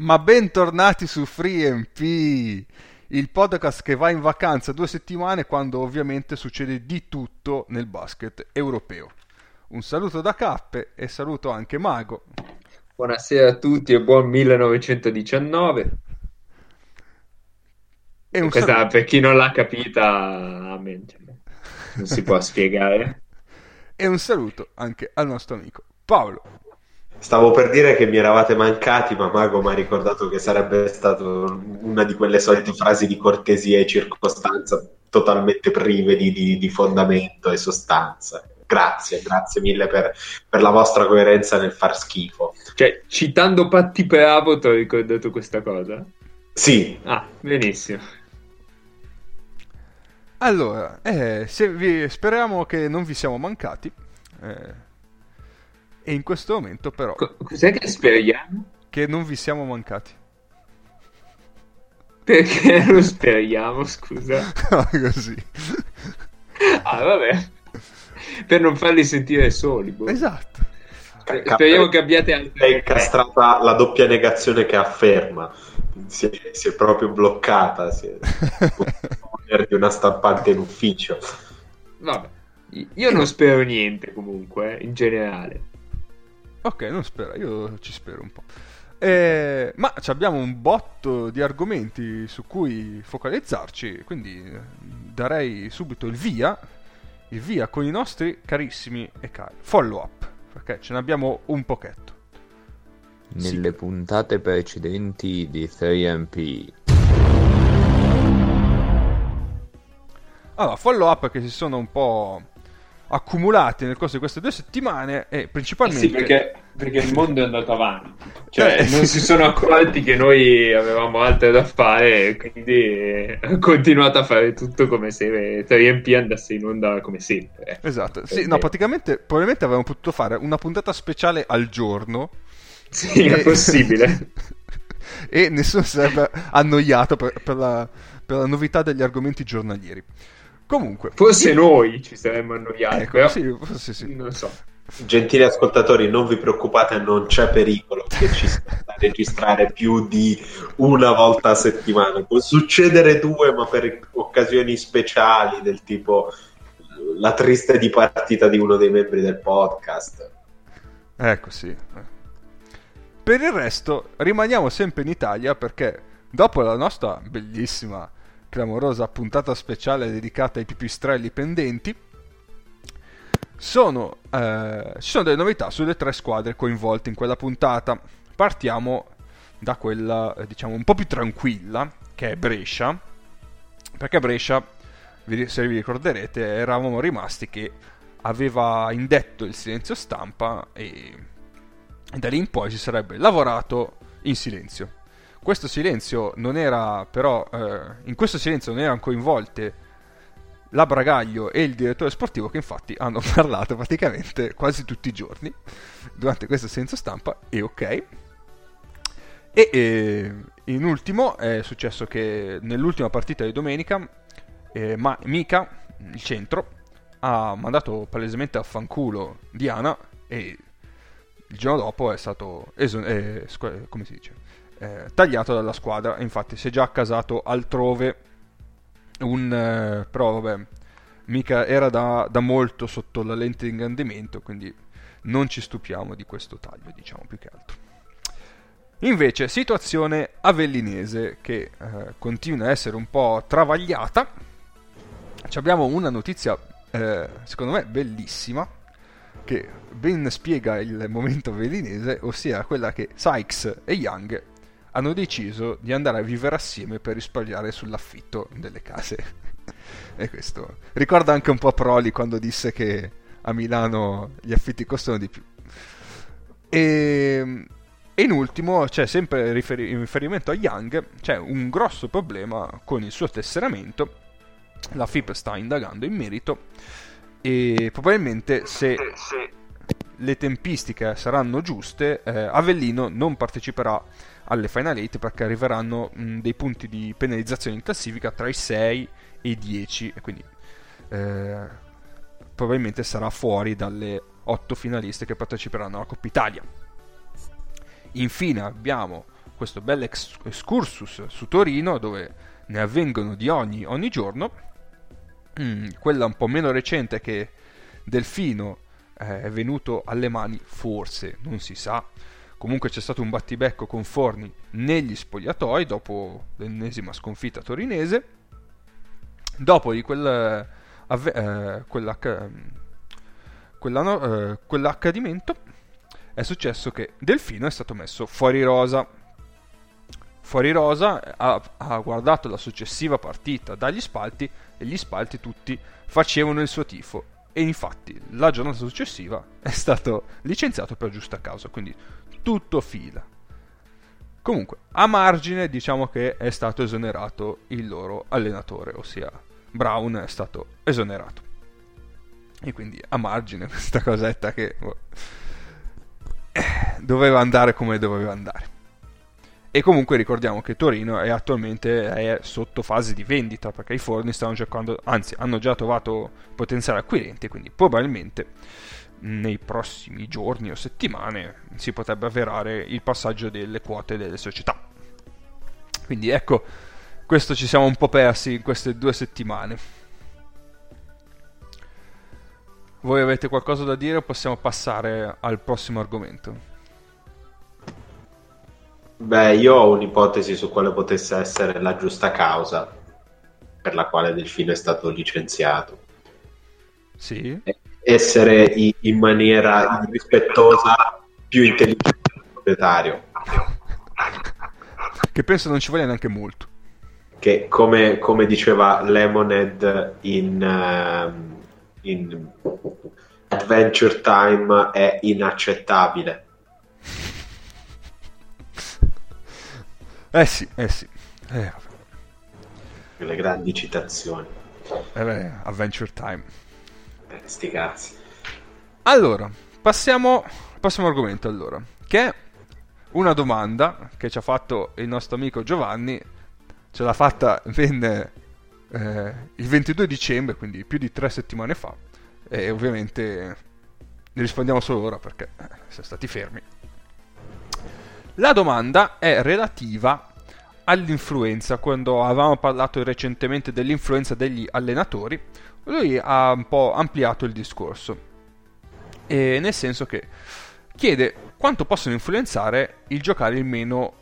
Ma bentornati su FreeMP, il podcast che va in vacanza due settimane quando ovviamente succede di tutto nel basket europeo. Un saluto da Cappe e saluto anche Mago. Buonasera a tutti e buon 1919. E un Questa saluto... per chi non l'ha capita, non si può spiegare. E un saluto anche al nostro amico Paolo. Stavo per dire che mi eravate mancati, ma Mago mi ha ricordato che sarebbe stata una di quelle solite frasi di cortesia e circostanza totalmente prive di, di, di fondamento e sostanza. Grazie, grazie mille per, per, la vostra coerenza nel far schifo. Cioè, citando Patti Bravo, ti ho ricordato questa cosa? Sì. Ah, benissimo. Allora, eh, vi, speriamo che non vi siamo mancati. Eh, e in questo momento però... Cos'è che speriamo? Che non vi siamo mancati. Perché lo speriamo, scusa? no, così. ah, vabbè. Per non farli sentire soli. Boh. Esatto. Speriamo che abbiate altre... È incastrata la doppia negazione che afferma. Si è, si è proprio bloccata. Si è... di una stampante in ufficio. Vabbè. Io non spero niente comunque, in generale. Ok, non spero, io ci spero un po'. Eh, ma abbiamo un botto di argomenti su cui focalizzarci, quindi eh, darei subito il via, il via con i nostri carissimi e cari follow up, perché ce ne abbiamo un pochetto. Nelle sì. puntate precedenti di 3MP. Allora, follow up che si sono un po' accumulati nel corso di queste due settimane e principalmente... Eh sì, perché, perché, il mondo è andato avanti, cioè eh, non si sono accorti che noi avevamo altro da fare e quindi ha continuato a fare tutto come se 3MP andasse in onda come sempre. Esatto, sì, no, praticamente probabilmente avremmo potuto fare una puntata speciale al giorno. Sì, e... è possibile. e nessuno sarebbe annoiato per, per, la, per la novità degli argomenti giornalieri. Comunque, forse io... noi ci saremmo annoiati, ecco, però sì, forse sì. Non so. Gentili ascoltatori, non vi preoccupate, non c'è pericolo che ci sia da registrare più di una volta a settimana. Può succedere due, ma per occasioni speciali, del tipo la triste dipartita di uno dei membri del podcast. Ecco sì. Per il resto, rimaniamo sempre in Italia perché dopo la nostra bellissima clamorosa puntata speciale dedicata ai pipistrelli pendenti, sono, eh, ci sono delle novità sulle tre squadre coinvolte in quella puntata. Partiamo da quella, eh, diciamo, un po' più tranquilla, che è Brescia, perché Brescia, se vi ricorderete, eravamo rimasti che aveva indetto il silenzio stampa e da lì in poi si sarebbe lavorato in silenzio. Questo silenzio non era però, eh, in questo silenzio non erano coinvolte la Bragaglio e il direttore sportivo che infatti hanno parlato praticamente quasi tutti i giorni durante questo silenzio stampa e ok. E eh, in ultimo è successo che nell'ultima partita di domenica eh, ma Mika, il centro, ha mandato palesemente a fanculo Diana e il giorno dopo è stato eson- eh, come si dice eh, tagliato dalla squadra. Infatti, si è già accasato altrove. Un, eh, però, vabbè, mica era da, da, molto sotto la lente di ingrandimento. Quindi non ci stupiamo di questo taglio, diciamo più che altro. Invece, situazione avellinese che eh, continua a essere un po' travagliata. Ci abbiamo una notizia, eh, secondo me, bellissima che ben spiega il momento avellinese, ossia quella che Sykes e Young hanno deciso di andare a vivere assieme per risparmiare sull'affitto delle case. e questo ricorda anche un po' Proli quando disse che a Milano gli affitti costano di più. E, e in ultimo, c'è sempre in riferimento a Young, c'è un grosso problema con il suo tesseramento. La FIP sta indagando in merito e probabilmente se le tempistiche saranno giuste, eh, Avellino non parteciperà alle Final 8 perché arriveranno mh, dei punti di penalizzazione in classifica tra i 6 e i 10 e quindi eh, probabilmente sarà fuori dalle 8 finaliste che parteciperanno alla Coppa Italia. Infine abbiamo questo bel ex- excursus su Torino dove ne avvengono di ogni, ogni giorno. Mm, quella un po' meno recente che Delfino eh, è venuto alle mani, forse, non si sa. Comunque c'è stato un battibecco con Forni negli spogliatoi dopo l'ennesima sconfitta torinese. Dopo di quel, avve- eh, quell'acc- quell'anno, eh, quell'accadimento è successo che Delfino è stato messo fuori rosa. Fuori rosa ha, ha guardato la successiva partita dagli spalti e gli spalti tutti facevano il suo tifo e infatti la giornata successiva è stato licenziato per giusta causa, quindi tutto fila. Comunque, a margine diciamo che è stato esonerato il loro allenatore, ossia Brown è stato esonerato. E quindi a margine questa cosetta che boh, eh, doveva andare come doveva andare. E comunque ricordiamo che Torino è attualmente è sotto fase di vendita perché i forni stanno cercando, anzi hanno già trovato potenziali acquirenti, quindi probabilmente nei prossimi giorni o settimane si potrebbe avverare il passaggio delle quote delle società. Quindi ecco, questo ci siamo un po' persi in queste due settimane. Voi avete qualcosa da dire o possiamo passare al prossimo argomento? Beh, io ho un'ipotesi su quale potesse essere la giusta causa per la quale Delfino è stato licenziato. Sì. Essere in, in maniera irrispettosa più intelligente del proprietario. Che penso non ci voglia neanche molto. Che come, come diceva Lemonhead in, uh, in Adventure Time è inaccettabile. Eh sì, eh sì. Eh, Le grandi citazioni. eh beh, Adventure Time. Sti cazzi. Allora, passiamo al prossimo argomento allora, che è una domanda che ci ha fatto il nostro amico Giovanni, ce l'ha fatta venne eh, il 22 dicembre, quindi più di tre settimane fa, e ovviamente ne rispondiamo solo ora perché eh, siamo stati fermi. La domanda è relativa all'influenza, quando avevamo parlato recentemente dell'influenza degli allenatori, lui ha un po' ampliato il discorso, e nel senso che chiede quanto possono influenzare il giocare il meno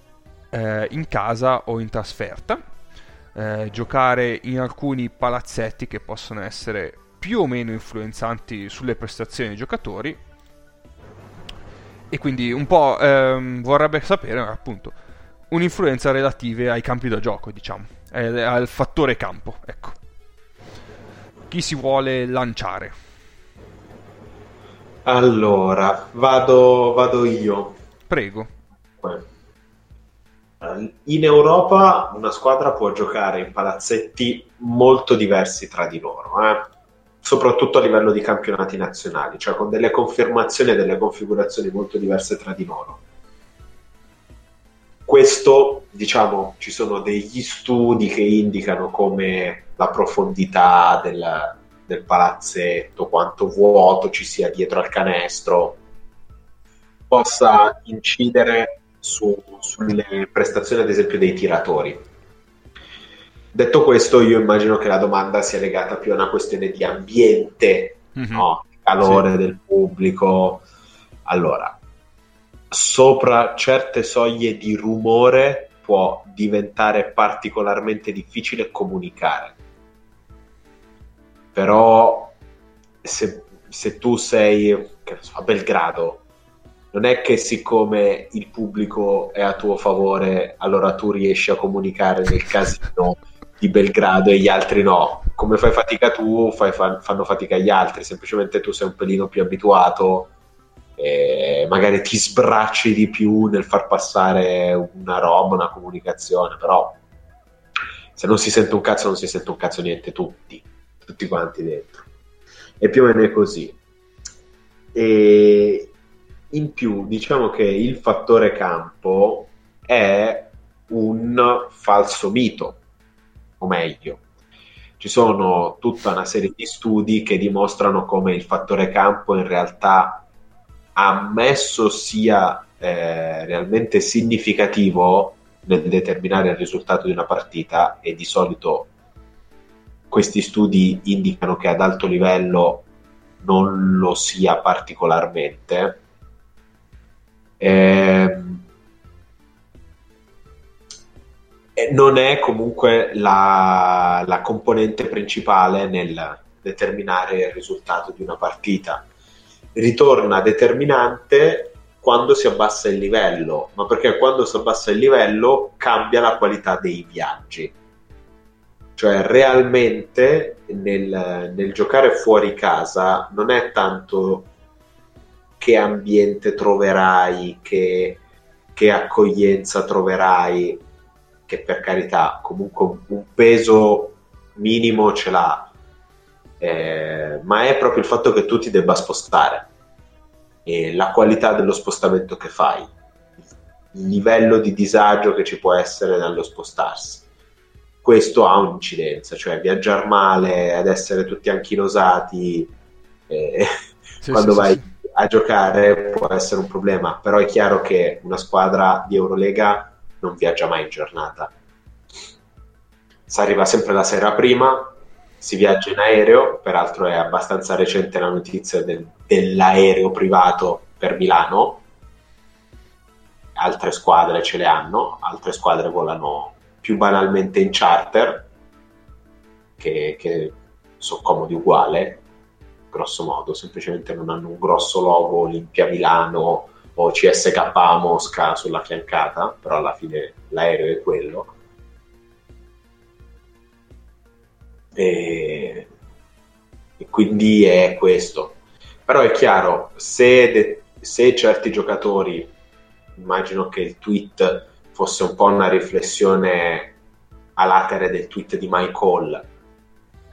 eh, in casa o in trasferta, eh, giocare in alcuni palazzetti che possono essere più o meno influenzanti sulle prestazioni dei giocatori. E quindi un po' ehm, vorrebbe sapere appunto un'influenza relativa ai campi da gioco, diciamo, eh, al fattore campo, ecco. Chi si vuole lanciare? Allora, vado, vado io. Prego. In Europa una squadra può giocare in palazzetti molto diversi tra di loro, eh? soprattutto a livello di campionati nazionali, cioè con delle confermazioni e delle configurazioni molto diverse tra di loro. Questo, diciamo, ci sono degli studi che indicano come la profondità del, del palazzetto, quanto vuoto ci sia dietro al canestro, possa incidere su, sulle prestazioni, ad esempio, dei tiratori. Detto questo, io immagino che la domanda sia legata più a una questione di ambiente, mm-hmm. no? calore sì. del pubblico. Allora, sopra certe soglie di rumore può diventare particolarmente difficile comunicare. Però se, se tu sei a Belgrado, non è che siccome il pubblico è a tuo favore, allora tu riesci a comunicare nel casino di Belgrado e gli altri no. Come fai fatica tu, fai, fanno fatica gli altri, semplicemente tu sei un pelino più abituato e magari ti sbracci di più nel far passare una roba, una comunicazione, però se non si sente un cazzo non si sente un cazzo niente tutti, tutti quanti dentro. E più o meno è così. E in più diciamo che il fattore campo è un falso mito, o meglio, ci sono tutta una serie di studi che dimostrano come il fattore campo in realtà ammesso sia eh, realmente significativo nel determinare il risultato di una partita e di solito questi studi indicano che ad alto livello non lo sia particolarmente. Eh, non è comunque la, la componente principale nel determinare il risultato di una partita. Ritorna determinante quando si abbassa il livello, ma perché quando si abbassa il livello cambia la qualità dei viaggi. Cioè realmente nel, nel giocare fuori casa non è tanto che ambiente troverai, che, che accoglienza troverai, che per carità comunque un peso minimo ce l'ha, eh, ma è proprio il fatto che tu ti debba spostare e la qualità dello spostamento che fai, il livello di disagio che ci può essere nello spostarsi. Questo ha un'incidenza, cioè viaggiare male, ad essere tutti anchilosati eh, sì, quando sì, vai sì. a giocare può essere un problema, però è chiaro che una squadra di Eurolega non viaggia mai in giornata. Si arriva sempre la sera prima, si viaggia in aereo, peraltro è abbastanza recente la notizia del, dell'aereo privato per Milano, altre squadre ce le hanno, altre squadre volano più banalmente in charter, che, che sono comodi uguale, grosso modo, semplicemente non hanno un grosso logo Olimpia Milano o CSK Mosca sulla fiancata, però alla fine l'aereo è quello E, e quindi è questo. Però è chiaro, se, de- se certi giocatori, immagino che il tweet fosse un po' una riflessione a latere del tweet di Mike Hall,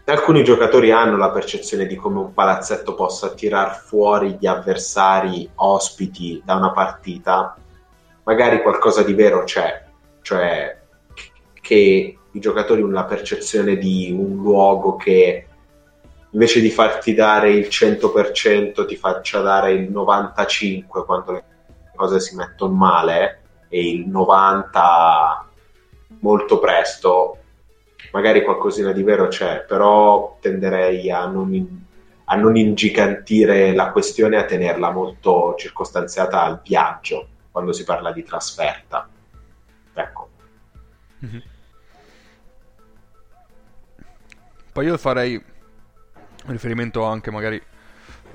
alcuni giocatori hanno la percezione di come un palazzetto possa tirar fuori gli avversari ospiti da una partita, magari qualcosa di vero c'è, cioè che i giocatori la percezione di un luogo che invece di farti dare il 100% ti faccia dare il 95% quando le cose si mettono male e il 90% molto presto. Magari qualcosina di vero c'è però tenderei a non, in, a non ingigantire la questione a tenerla molto circostanziata al viaggio quando si parla di trasferta. Ecco. Mm-hmm. Poi io farei riferimento anche magari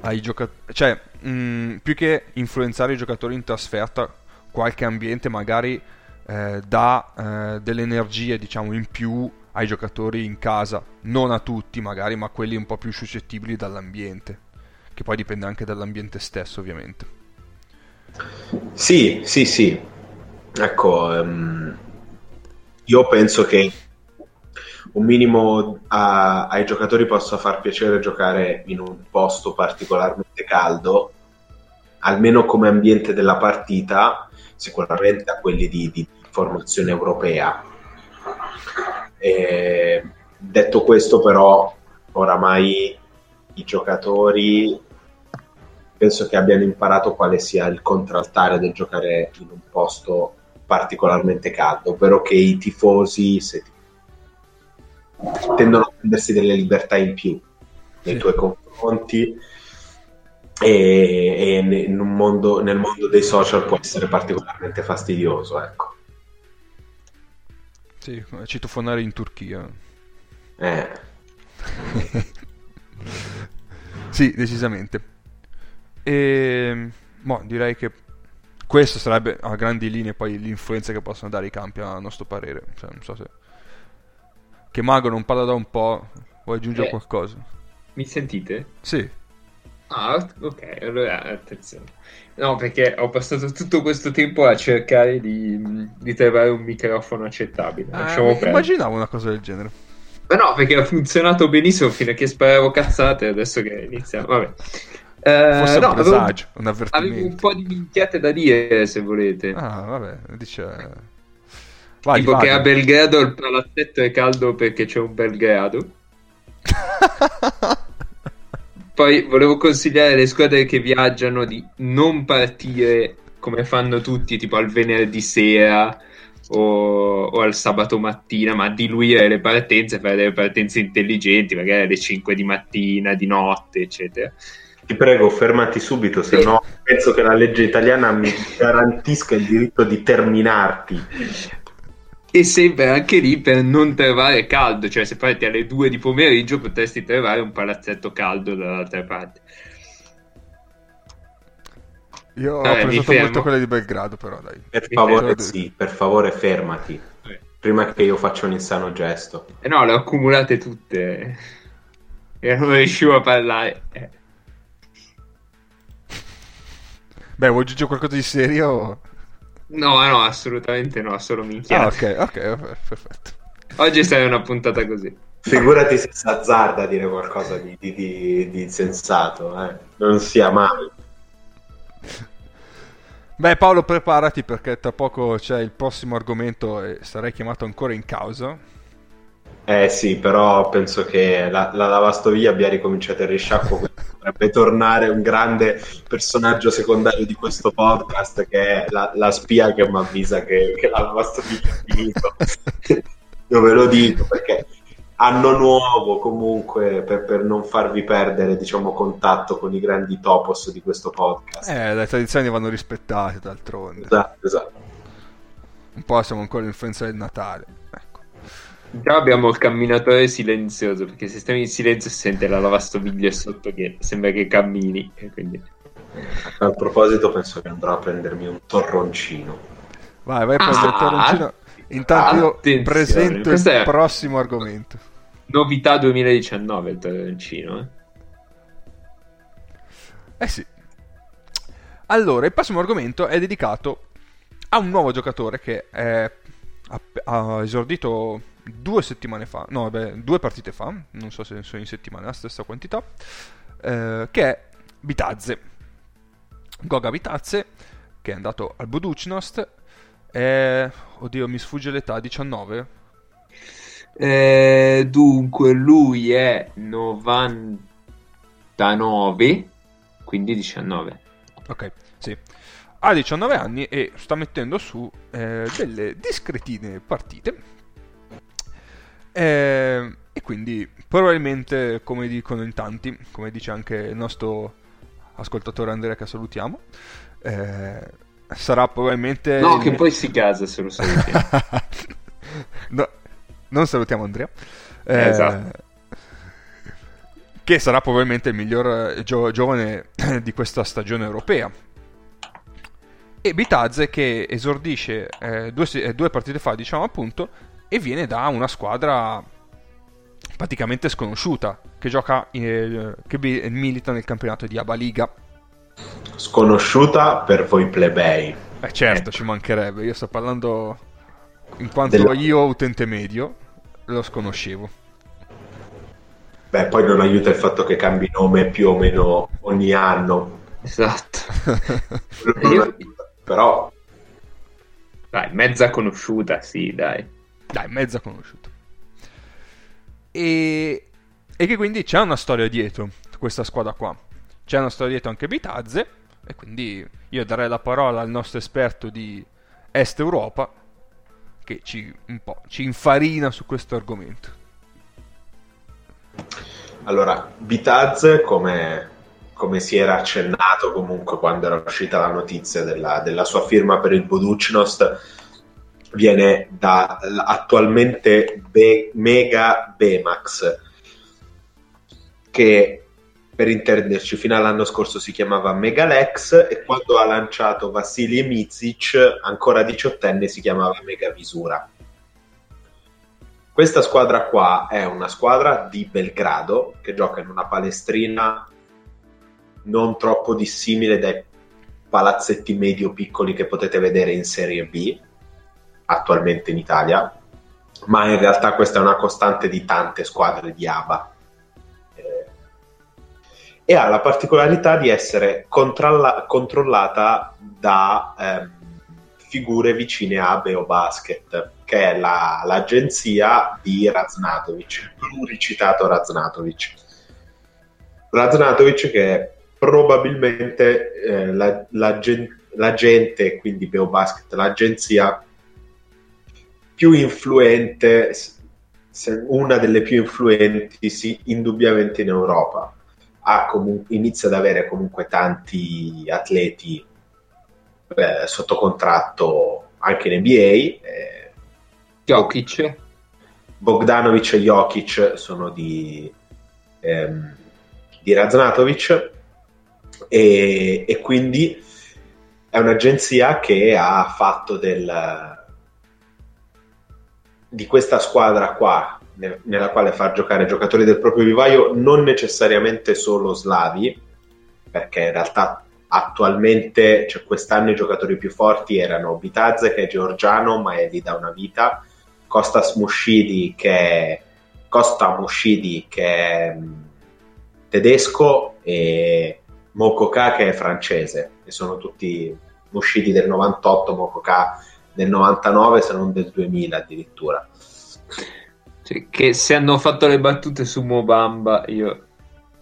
ai giocatori, cioè mh, mm, più che influenzare i giocatori in trasferta, qualche ambiente magari eh, dà eh, delle energie diciamo in più ai giocatori in casa, non a tutti magari, ma quelli un po' più suscettibili dall'ambiente, che poi dipende anche dall'ambiente stesso ovviamente. Sì, sì, sì. Ecco, um, io penso che un minimo a, ai giocatori possa far piacere giocare in un posto particolarmente caldo, almeno come ambiente della partita, sicuramente a quelli di, di formazione europea. E, detto questo, però, oramai i giocatori penso che abbiano imparato quale sia il contraltare del giocare in un posto particolarmente caldo, ovvero che i tifosi, se ti tendono a prendersi delle libertà in più nei tuoi confronti e, e mondo, nel mondo dei social può essere particolarmente fastidioso ecco. Sì, citofonare in Turchia. Eh. Sì, decisamente. E boh, direi che questo sarebbe a grandi linee poi l'influenza che possono dare i campi a nostro parere. Cioè, non so se che Mago non parla da un po'. Vuoi aggiungere eh, qualcosa? Mi sentite? Sì. Ah, ok, allora attenzione. No, perché ho passato tutto questo tempo a cercare di, di trovare un microfono accettabile. Eh, immaginavo una cosa del genere. Ma no, perché ha funzionato benissimo fino a che sparavo cazzate adesso che iniziamo. Vabbè. Eh, Forse un no, presagio, avevo, un avvertimento. Avevo un po' di minchiate da dire, se volete. Ah, vabbè, dice... Vai, tipo vai. che a Belgrado il palazzetto è caldo perché c'è un Belgrado. Poi volevo consigliare alle squadre che viaggiano di non partire come fanno tutti, tipo al venerdì sera o, o, al sabato mattina, ma diluire le partenze, fare delle partenze intelligenti, magari alle 5 di mattina, di notte, eccetera. Ti prego, fermati subito, se no penso che la legge italiana mi garantisca il diritto di terminarti. E sempre anche lì per non trovare caldo, cioè se parti alle 2 di pomeriggio potresti trovare un palazzetto caldo dall'altra parte. Io ho apprezzato molto quelle di Belgrado, però dai. Per favore, sì, per favore fermati. Prima che io faccia un insano gesto. Eh no, le ho accumulate tutte. E non riuscivo a parlare. Eh. Beh, vuoi aggiungere qualcosa di serio? No, no, assolutamente no, solo minchia. Ah, ok, ok, perfetto. Oggi sarà una puntata così. Figurati se si azzarda a dire qualcosa di, di, di, di sensato, eh. Non sia mai. Beh, Paolo, preparati perché tra poco c'è il prossimo argomento e sarai chiamato ancora in causa. Eh sì, però penso che la, la lavastoviglie abbia ricominciato il risciacquo, potrebbe tornare un grande personaggio secondario di questo podcast che è la, la spia che mi avvisa che, che la lavastoviglie è finito. Io ve lo dico perché anno nuovo comunque per, per, non farvi perdere diciamo contatto con i grandi topos di questo podcast eh le tradizioni vanno rispettate d'altronde esatto esatto un po' siamo ancora l'influenza del Natale ecco. Già abbiamo il camminatore silenzioso perché se stiamo in silenzio si sente la lavastoviglie sotto che sembra che cammini quindi... a proposito penso che andrò a prendermi un torroncino vai vai a prendere ah, il torroncino Intanto io presento Questo il prossimo argomento. Novità 2019 il Torrencino. Eh? eh sì. Allora, il prossimo argomento è dedicato a un nuovo giocatore che è, ha, ha, esordito due settimane fa, no, beh, due partite fa, non so se sono in settimana la stessa quantità, eh, che è Bitazze. Goga Bitazze, che è andato al Buducnost. Eh, oddio, mi sfugge l'età, 19? Eh, dunque, lui è 99, quindi 19. Ok, sì. Ha 19 anni e sta mettendo su eh, delle discretine partite. Eh, e quindi probabilmente, come dicono in tanti, come dice anche il nostro ascoltatore Andrea che salutiamo, eh, sarà probabilmente... No, che poi si casa se lo salutiamo. no, non salutiamo Andrea. Eh, esatto. Che sarà probabilmente il miglior eh, gio- giovane di questa stagione europea. E Bitazze che esordisce eh, due, eh, due partite fa, diciamo appunto, e viene da una squadra praticamente sconosciuta che gioca eh, che milita nel campionato di Aba Liga sconosciuta per voi plebei eh certo ci mancherebbe io sto parlando in quanto Della... io utente medio lo sconoscevo. Beh, poi non aiuta il fatto che cambi nome più o meno ogni anno. Esatto. io... Però... Dai, mezza conosciuta, sì, dai. Dai, mezza conosciuta. E... e che quindi c'è una storia dietro questa squadra qua. C'è una storia dietro anche Bitazze, e quindi io darei la parola al nostro esperto di Est Europa, che ci, un po', ci infarina su questo argomento. Allora, Bitaz, come, come, si era accennato comunque quando era uscita la notizia della, della sua firma per il Buducnost, viene da attualmente Be- Mega Bemax, che per intenderci fino all'anno scorso si chiamava Megalex e quando ha lanciato Vassili Mizic, ancora diciottenne, si chiamava Megavisura. Questa squadra qua è una squadra di Belgrado che gioca in una palestrina non troppo dissimile dai palazzetti medio piccoli che potete vedere in Serie B attualmente in Italia, ma in realtà questa è una costante di tante squadre di ABA e ha la particolarità di essere controlla- controllata da ehm, figure vicine a Beo Basket, che è la, l'agenzia di Raznatovic, il pluricitato Raznatovic. Raznatovic che è probabilmente eh, la, l'agente, quindi Beobasket, l'agenzia più influente, una delle più influenti, sì, indubbiamente in Europa. Comu- inizia ad avere comunque tanti atleti eh, sotto contratto anche in NBA. Eh, Jokic. Bogdanovic e Jokic sono di, ehm, di Raznatovic e, e, quindi è un'agenzia che ha fatto del, di questa squadra qua nella quale far giocare giocatori del proprio vivaio non necessariamente solo slavi perché in realtà attualmente cioè quest'anno i giocatori più forti erano Bitazze che è georgiano ma è lì da una vita Costas Mushidi che è Costa Mushidi che è mm, tedesco e Mokoka che è francese e sono tutti Mushidi del 98 Mokoka del 99 se non del 2000 addirittura. Cioè, che se hanno fatto le battute su Mobamba io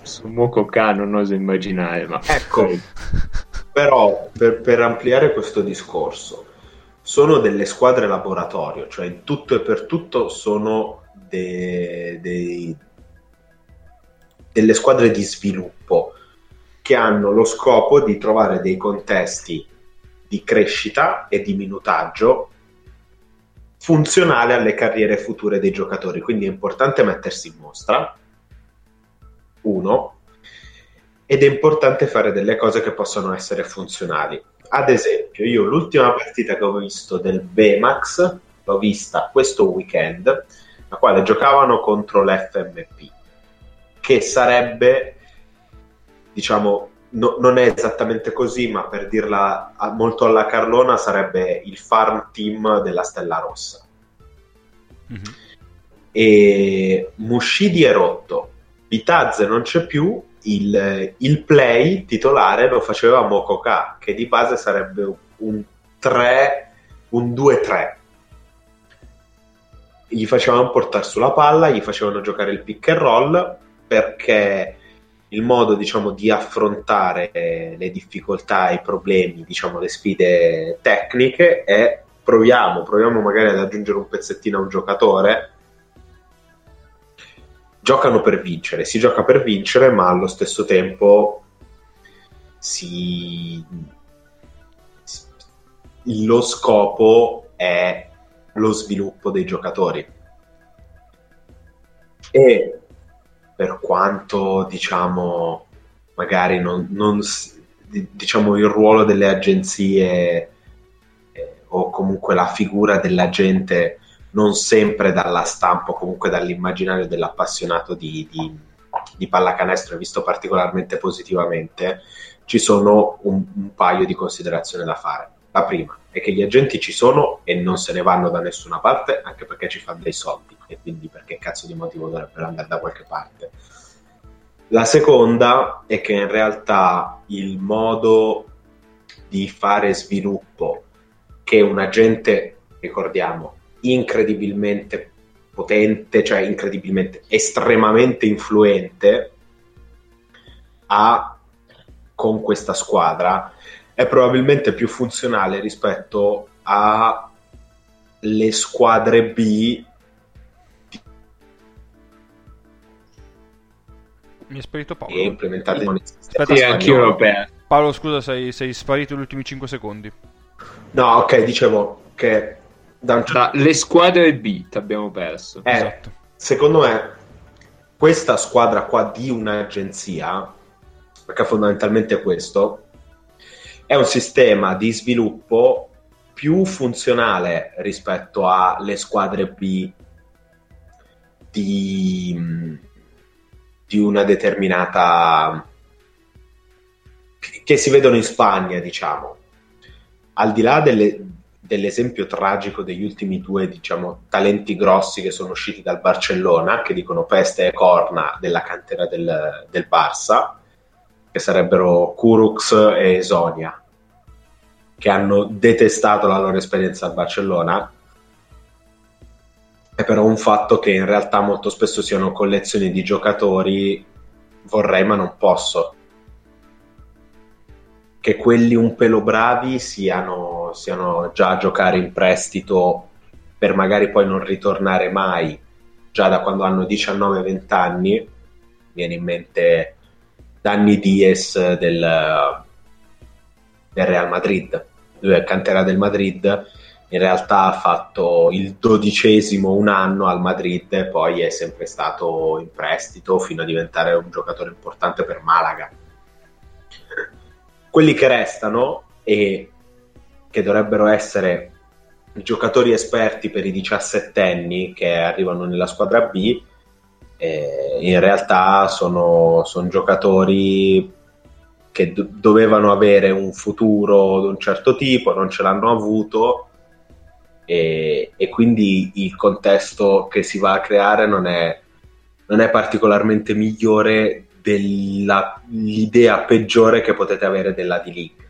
su Mokoka non oso immaginare ma ecco però per, per ampliare questo discorso sono delle squadre laboratorio, cioè in tutto e per tutto sono de, de, delle squadre di sviluppo che hanno lo scopo di trovare dei contesti di crescita e di minutaggio funzionale alle carriere future dei giocatori. Quindi è importante mettersi in mostra, uno, ed è importante fare delle cose che possono essere funzionali. Ad esempio, io l'ultima partita che ho visto del Bemax l'ho vista questo weekend, la quale giocavano contro l'FMP, che sarebbe, diciamo, no, non è esattamente così, ma per dirla molto alla Carlona, sarebbe il farm team della Stella Rossa. Mm-hmm. E Mushidi è rotto, Bitazze non c'è più, il, il, play titolare lo faceva Mokoka, che di base sarebbe un 3, un 2-3. Gli facevano portare sulla palla, gli facevano giocare il pick and roll perché il modo diciamo, di affrontare le difficoltà, i problemi, diciamo, le sfide tecniche è proviamo, proviamo magari ad aggiungere un pezzettino a un giocatore giocano per vincere, si gioca per vincere, ma allo stesso tempo si... lo scopo è lo sviluppo dei giocatori. E per quanto diciamo magari non, non diciamo il ruolo delle agenzie eh, o comunque la figura dell'agente non sempre dalla stampa o comunque dall'immaginario dell'appassionato di, di, di pallacanestro è visto particolarmente positivamente, ci sono un, un paio di considerazioni da fare. La prima è che gli agenti ci sono e non se ne vanno da nessuna parte, anche perché ci fanno dei soldi e quindi perché cazzo di motivo dovrebbero andare da qualche parte. La seconda è che in realtà il modo di fare sviluppo che un agente, ricordiamo, incredibilmente potente, cioè incredibilmente, estremamente influente ha con questa squadra è probabilmente più funzionale rispetto alle squadre B mi è sparito Paolo e implementate in Aspetta, sì, anch'io l'ho perso Paolo scusa sei, sei sparito negli ultimi 5 secondi no ok dicevo che da Tra le squadre B abbiamo perso. Eh, esatto. Secondo me questa squadra qua di un'agenzia, perché fondamentalmente è questo, è un sistema di sviluppo più funzionale rispetto alle squadre B di, di una determinata che si vedono in Spagna, diciamo. Al di là delle, dell'esempio tragico degli ultimi due diciamo, talenti grossi che sono usciti dal Barcellona, che dicono peste e corna della cantera del, del Barça, che sarebbero Kurux e Sonia, che hanno detestato la loro esperienza al Barcellona. È però un fatto che in realtà molto spesso siano collezioni di giocatori vorrei ma non posso che quelli un pelo bravi siano, siano già a giocare in prestito per magari poi non ritornare mai già da quando hanno 19-20 anni. Viene in mente Danny Diaz del, del Real Madrid, lui è cantera del Madrid in realtà ha fatto il dodicesimo un anno al Madrid poi è sempre stato in prestito fino a diventare un giocatore importante per Malaga. Quelli che restano e che dovrebbero essere giocatori esperti per i diciassettenni che arrivano nella squadra B, eh, in realtà sono, sono giocatori che do- dovevano avere un futuro di un certo tipo, non ce l'hanno avuto e, e, quindi il contesto che si va a creare non è, non è particolarmente migliore dell'idea peggiore che potete avere della D-League.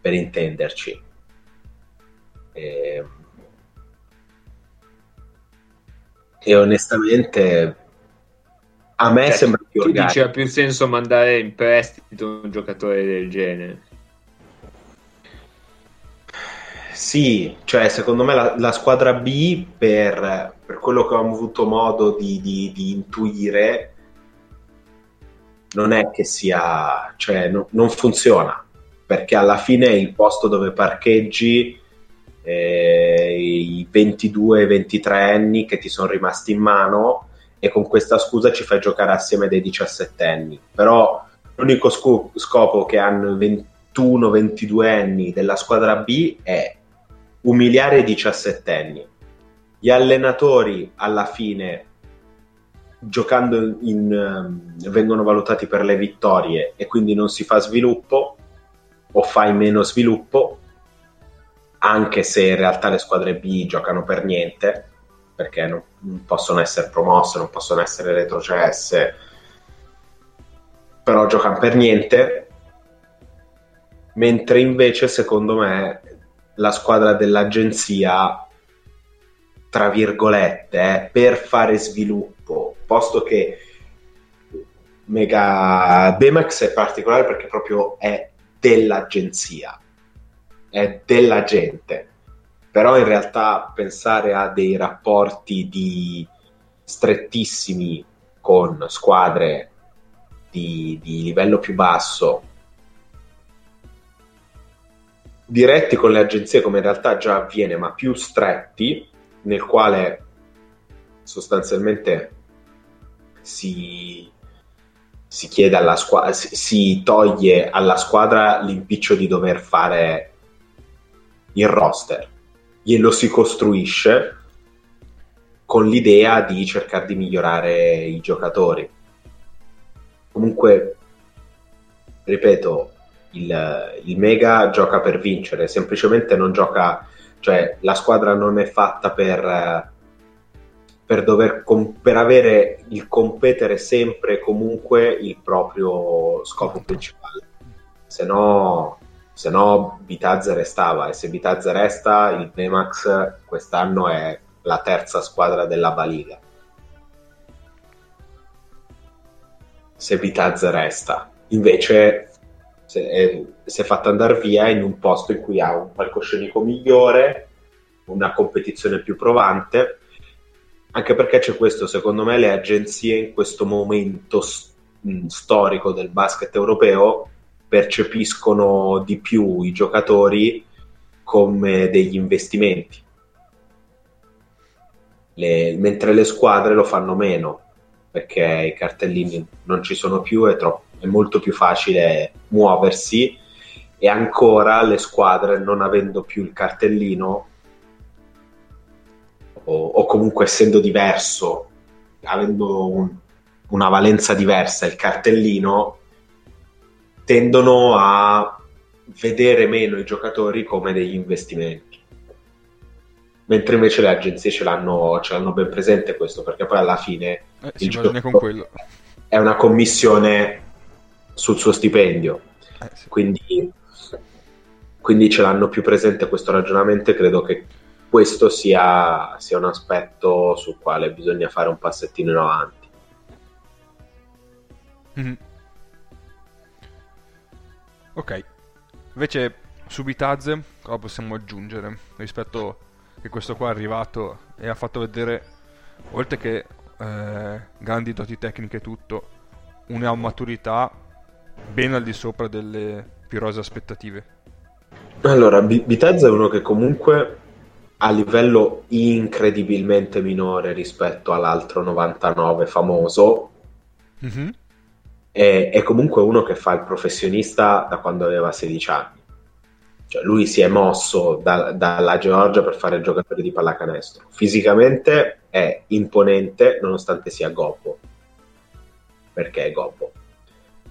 Per intenderci. E, e onestamente a me cioè, sembra più organico. Dice ha più senso mandare in prestito un giocatore del genere Sì, cioè secondo me la, la squadra B, per, per, quello che ho avuto modo di, di, di, intuire, non è che sia, cioè no, non funziona, perché alla fine il posto dove parcheggi eh, i 22-23 anni che ti sono rimasti in mano e con questa scusa ci fai giocare assieme dei 17 anni. Però l'unico scu- scopo che hanno i 21-22 anni della squadra B è umiliare i diciassettenni. Gli allenatori alla fine giocando in, um, vengono valutati per le vittorie e quindi non si fa sviluppo o fai meno sviluppo anche se in realtà le squadre B giocano per niente perché non, possono essere promosse, non possono essere retrocesse però giocano per niente mentre invece secondo me la squadra dell'agenzia, tra virgolette, eh, per fare sviluppo, posto che Mega Demax è particolare perché proprio è dell'agenzia, è della gente. Però in realtà pensare a dei rapporti di strettissimi con squadre di, di livello più basso diretti con le agenzie come in realtà già avviene, ma più stretti, nel quale sostanzialmente si, si squadra, si, si toglie alla squadra l'impiccio di dover fare il roster, glielo si costruisce con l'idea di cercare di migliorare i giocatori. Comunque, ripeto, il, il Mega gioca per vincere, semplicemente non gioca, cioè la squadra non è fatta per, per dover per avere il competere sempre e comunque il proprio scopo principale. Se no, se no Bitazze restava e se Bitazze resta il Nemax quest'anno è la terza squadra della Baliga. Se Bitazze resta. Invece si è, si è fatta andare via in un posto in cui ha un palcoscenico migliore, una competizione più provante, anche perché c'è questo, secondo me le agenzie in questo momento st- storico del basket europeo percepiscono di più i giocatori come degli investimenti, le, mentre le squadre lo fanno meno perché i cartellini non ci sono più, è, troppo, è molto più facile muoversi e ancora le squadre non avendo più il cartellino o, o comunque essendo diverso, avendo un, una valenza diversa il cartellino, tendono a vedere meno i giocatori come degli investimenti mentre invece le agenzie ce l'hanno, ce l'hanno ben presente questo, perché poi alla fine eh, il gioco con quello. è una commissione sul suo stipendio, eh, sì. quindi, quindi ce l'hanno più presente questo ragionamento e credo che questo sia, sia un aspetto sul quale bisogna fare un passettino in avanti. Mm-hmm. Ok. Invece su Bitazze cosa possiamo aggiungere rispetto che questo qua è arrivato e ha fatto vedere oltre che eh, grandi doti tecniche e tutto una maturità ben al di sopra delle più rose aspettative. Allora, B- Bitezza è uno che comunque a livello incredibilmente minore rispetto all'altro 99 famoso mm-hmm. È, è, comunque uno che fa il professionista da quando aveva 16 anni. Cioè, lui si è mosso da, dalla Georgia per fare il giocatore di pallacanestro. Fisicamente è imponente nonostante sia gobbo. Perché è gobbo.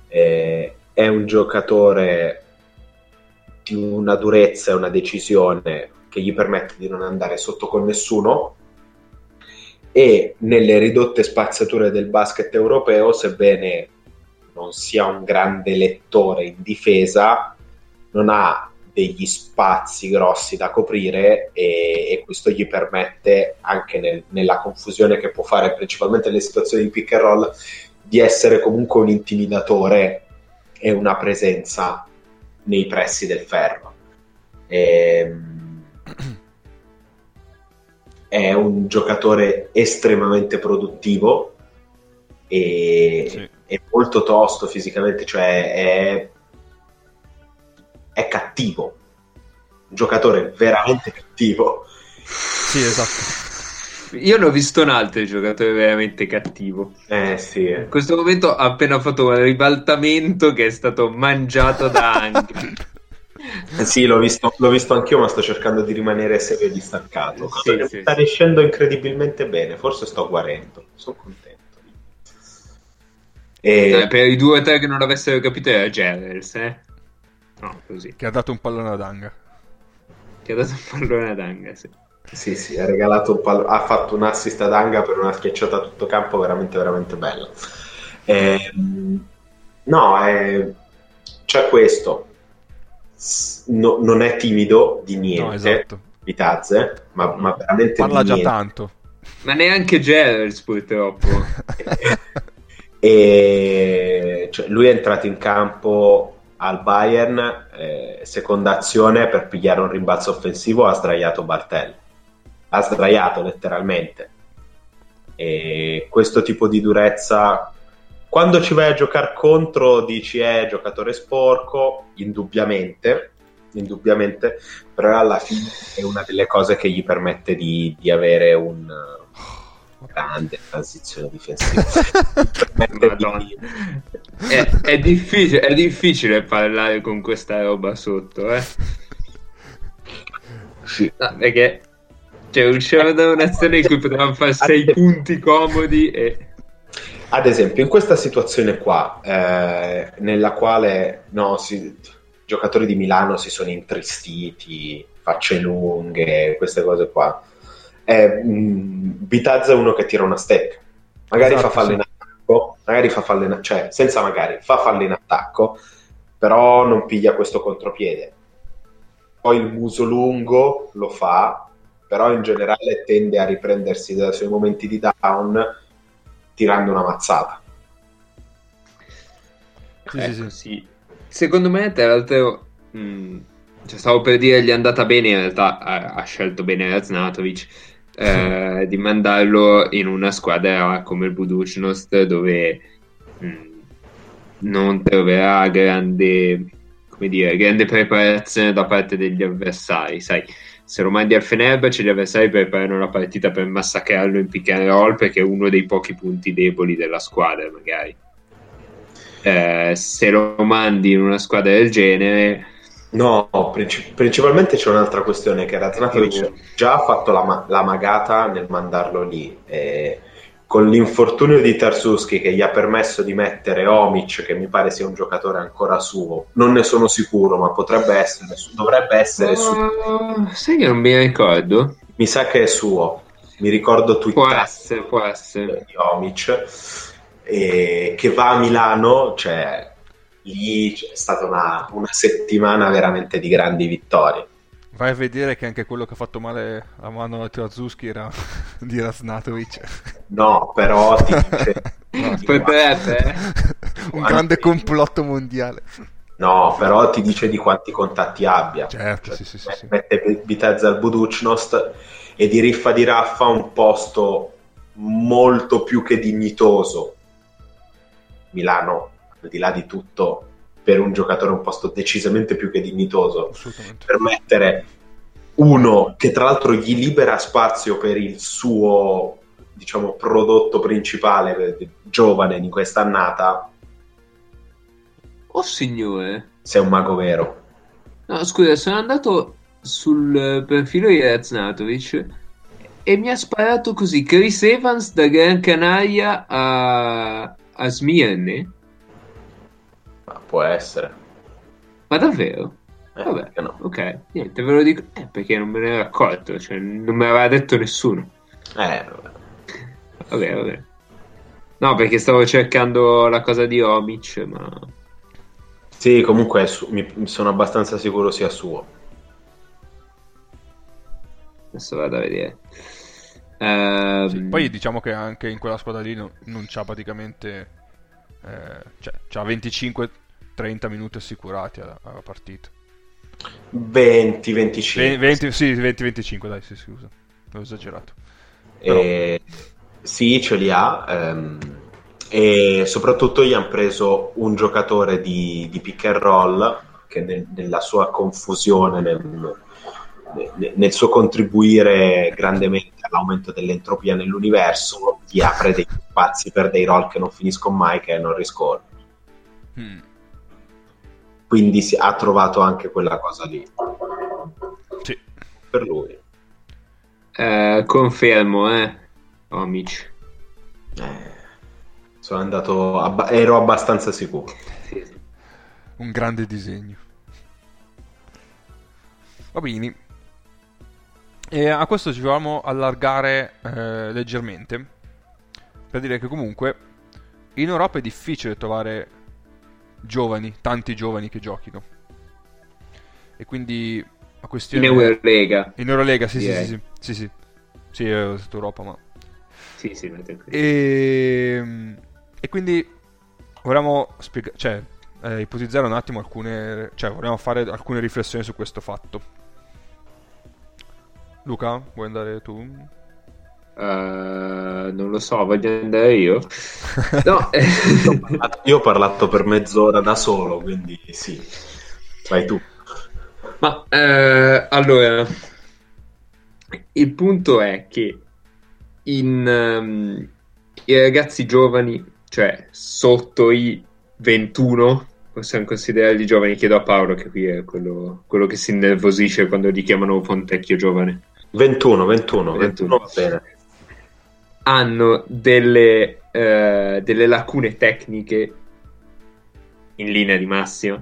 È, è un giocatore di una durezza e una decisione che gli permette di non andare sotto con nessuno e nelle ridotte spaziature del basket europeo, sebbene non sia un grande lettore in difesa, non ha degli spazi grossi da coprire e, e questo gli permette anche nel, nella confusione che può fare principalmente nelle situazioni di pick and roll di essere comunque un intimidatore e una presenza nei pressi del ferro. E, ehm, è un giocatore estremamente produttivo e sì. È molto tosto fisicamente, cioè è, è cattivo, un giocatore veramente cattivo. Sì, esatto. Io ne ho visto un altro giocatore veramente cattivo. Eh sì. In questo momento ha appena fatto un ribaltamento che è stato mangiato da Anche. Eh sì, l'ho visto, l'ho visto anch'io, ma sto cercando di rimanere serio e distaccato. Sì, sì, sta riuscendo incredibilmente bene, forse sto guarendo, sono contento. E... Eh, per i due o tre che non l'avessero capito era Gerels, eh? No, così. Che ha dato un pallone ad Anga. Che ha dato un pallone ad Anga, sì. Sì, sì, ha, regalato un pall- ha fatto un assist ad Anga per una schiacciata a tutto campo veramente, veramente bella. Eh, no, eh, c'è questo. No, non è timido di niente, no, esatto. Vitazze, ma, ma veramente Parla già niente. tanto. Ma neanche Gerrels purtroppo. e cioè, lui è entrato in campo al Bayern, eh, seconda azione per pigliare un rimbalzo offensivo ha sdraiato Bartel ha sdraiato letteralmente. E questo tipo di durezza, quando ci vai a giocare contro, dici è eh, giocatore sporco, indubbiamente, indubbiamente, però alla fine è una delle cose che gli permette di, di avere un grande transizione difensiva. di... è, è, difficile, è difficile parlare con questa roba sotto, eh? Sì. No, perché cioè, uscivano da un'azione in cui potevamo fare sei punti comodi e... Ad esempio, in questa situazione qua, eh, nella quale no, si, giocatori di Milano si sono intristiti, facce lunghe, queste cose qua, eh, Bitazza è uno che tira una step, magari esatto, fa fallo sì. in attacco, magari fa fallo in cioè senza magari, fa fallo in attacco, però non piglia questo contropiede. Poi il muso lungo lo fa, però in generale tende a riprendersi dai suoi momenti di down tirando una mazzata. Sì, ecco, sì, sì. Secondo me, tra l'altro, mh, mm, cioè, stavo per dire gli è andata bene, in realtà ha, ha scelto bene Raznatovic eh, di mandarlo in una squadra come il Buducnost dove mh, mm, non troverà grande, dire, grande preparazione da parte degli avversari, sai. Se lo mandi al Fenerbahce gli avversari preparano la partita per massacrarlo in pick and roll perché è uno dei pochi punti deboli della squadra magari. Eh, se lo mandi in una squadra del genere no, princip- principalmente c'è un'altra questione che Raznatovic già ha fatto la, ma- la magata nel mandarlo lì e con l'infortunio di Tarsuski che gli ha permesso di mettere Omic, che mi pare sia un giocatore ancora suo, non ne sono sicuro, ma potrebbe essere, dovrebbe essere uh, suo. Sai che non mi ricordo? Mi sa che è suo, mi ricordo Twitter può essere, può essere. di Omic, e che va a Milano, cioè lì c'è stata una, una settimana veramente di grandi vittorie. Vai a vedere che anche quello che ha fatto male a mano a Terzuschi era di Rasnatovic. No, però ti dice... no, potrebbe. Un grande complotto mondiale. No, però ti dice di quanti contatti abbia. Certo, Cioè, sì, sì, sì, sì. Mette Bitezza al Buducnost e di riffa di raffa un posto molto più che dignitoso. Milano, al di là di tutto, per un giocatore un posto decisamente più che dignitoso. Assolutamente. Per mettere uno che tra l'altro gli libera spazio per il suo diciamo prodotto principale eh, giovane in quest'annata Oh signore. sei un mago vero No, scusa, sono andato sul eh, profilo di Raznatovic e mi ha sparato così Chris Evans da Gran Canaria a, a Smirne. Ma può essere Ma davvero? Eh, Vabbè, no? ok, niente, ve lo dico. Eh, perché non me ne ero accorto, cioè non me l'aveva detto nessuno. Eh, vabbè. Vabbè, vabbè. No, perché stavo cercando la cosa di Omic, ma... sì comunque su- mi, sono abbastanza sicuro sia suo Adesso vado a vedere. Ehm, Sì, Poi diciamo che anche in quella squadra lì no- non c'ha praticamente... eh, cioè, c'ha 25-30 minuti assicurati alla, alla partita. 20 25 Ve- 20, sì, 20-25, dai, sì, scusa. Ho esagerato. E- sì ce li ha ehm, e soprattutto gli hanno preso un giocatore di, di pick and roll che nel- nella sua confusione nel, nel- nel suo contribuire grandemente all'aumento dell'entropia nell'universo gli apre dei spazi per dei roll che non finiscono mai che non riscorrono Mm. quindi si, ha trovato anche quella cosa lì Sì. per lui eh, confermo, eh. Omic. Eh, sono andato abba- ero abbastanza sicuro sì. Un grande disegno. Va bene. E a questo ci volevamo allargare eh, leggermente per dire che comunque in Europa è difficile trovare giovani, tanti giovani che giochino. E quindi a In questione Eurolega. in Eurolega, sì, sì, direi. sì, sì, sì, sì. Sì, è stata Europa, ma Sì, sì, ma tranquillo. e, e quindi volevamo spiega- cioè, eh, ipotizzare un attimo alcune, cioè volevamo fare alcune riflessioni su questo fatto. Luca, vuoi andare tu? Eh, non lo so, voglio andare io. No, eh, Io ho parlato per mezz'ora da solo, quindi sì. Vai tu. ma eh, allora, il punto è che in, ehm, i ragazzi giovani, cioè sotto i 21, possiamo considerarli giovani. Chiedo a Paolo, che qui è quello, quello che si innervosisce quando gli chiamano Fontecchio giovane. 21, 21, 21. 21 va bene. hanno delle, eh, delle lacune tecniche in linea di massima,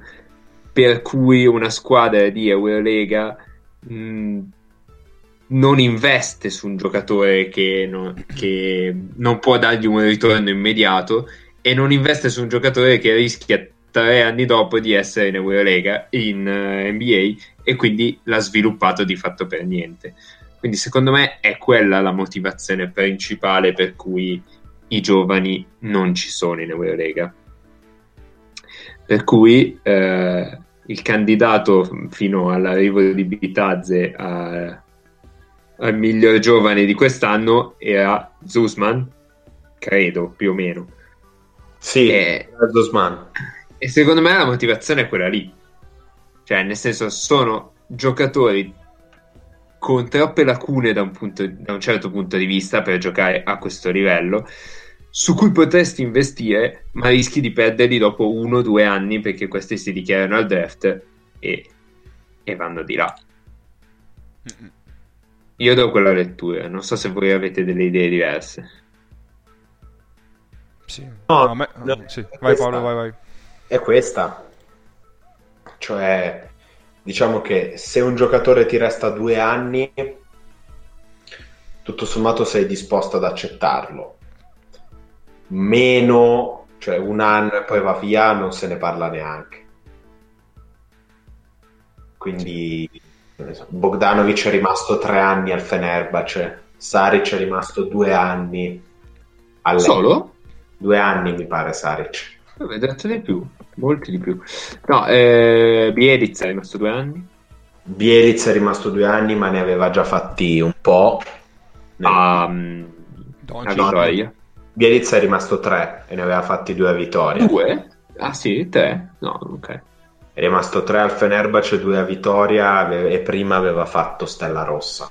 per cui una squadra di Eurolega mh, non investe su un giocatore che non, che non può dargli un ritorno immediato e non investe su un giocatore che rischia tre anni dopo di essere in Eurolega, in eh, NBA e quindi l'ha sviluppato di fatto per niente. Quindi secondo me è quella la motivazione principale per cui i giovani non ci sono in Eurolega. Per cui eh, il candidato fino all'arrivo di Bitazze a- al miglior giovane di quest'anno era Zusman, credo più o meno. Sì, Eh, Zosman. e secondo me la motivazione è quella lì. Cioè, nel senso, sono giocatori con troppe lacune da un, punto- da un certo punto di vista per giocare a questo livello, su cui potresti investire, ma rischi di perderli dopo uno o due anni perché questi si dichiarano al draft e, e vanno di là. Mm-mm. Io do quella lettura, non so se voi avete delle idee diverse. Sì. No, a me- no, sì. Vai questa. Paolo, vai, vai. È questa. Cioè, diciamo che se un giocatore ti resta due anni, tutto sommato sei disposto ad accettarlo. Meno, cioè un anno e poi va via, non se ne parla neanche. Quindi Bogdanovic è rimasto tre anni al Fenerbahce, Saric è rimasto due anni alle... Solo? Due anni mi pare Saric. Vabbè, di più. Molti di più. No, eh, Bielitz è rimasto due anni. Bielitz è rimasto due anni, ma ne aveva già fatti un po'. A, um, a Vittoria. Bielitz è rimasto tre e ne aveva fatti due a Vittoria. Due? Ah sì, tre? No, ok. È rimasto tre al Fenerbahce, due a Vittoria e prima aveva fatto Stella Rossa.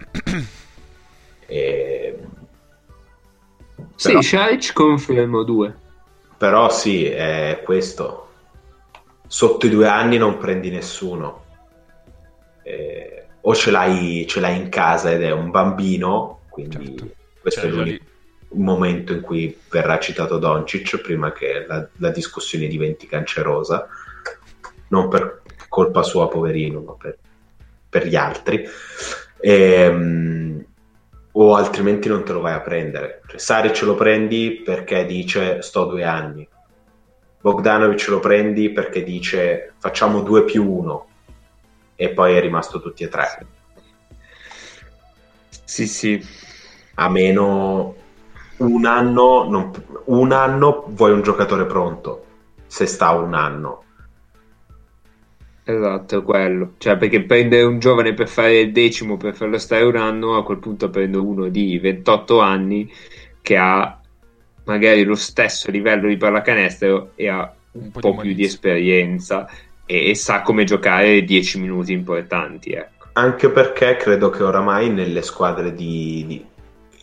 e... Sì, Però... Confermo due. Però sì, è questo. Sotto i due anni non prendi nessuno. Eh, o ce l'hai, ce l'hai, in casa ed è un bambino, quindi certo. questo cioè, è l'unico momento in cui verrà citato Doncic prima che la, la, discussione diventi cancerosa, non per colpa sua, poverino, ma per, per gli altri. E, ehm, o altrimenti non te lo vai a prendere. Cioè, Sari ce lo prendi perché dice sto due anni. Bogdanovic lo prendi perché dice facciamo due più uno e poi è rimasto tutti e tre. Sì, sì. A meno un anno, non, un anno vuoi un giocatore pronto, se sta un anno. Esatto, quello. Cioè, perché prendere un giovane per fare il decimo, per farlo stare un anno, a quel punto prendo uno di 28 anni che ha magari lo stesso livello di pallacanestro e ha un, un po', po più di esperienza e, e, sa come giocare 10 minuti importanti. Ecco. Anche perché credo che oramai nelle squadre di, di...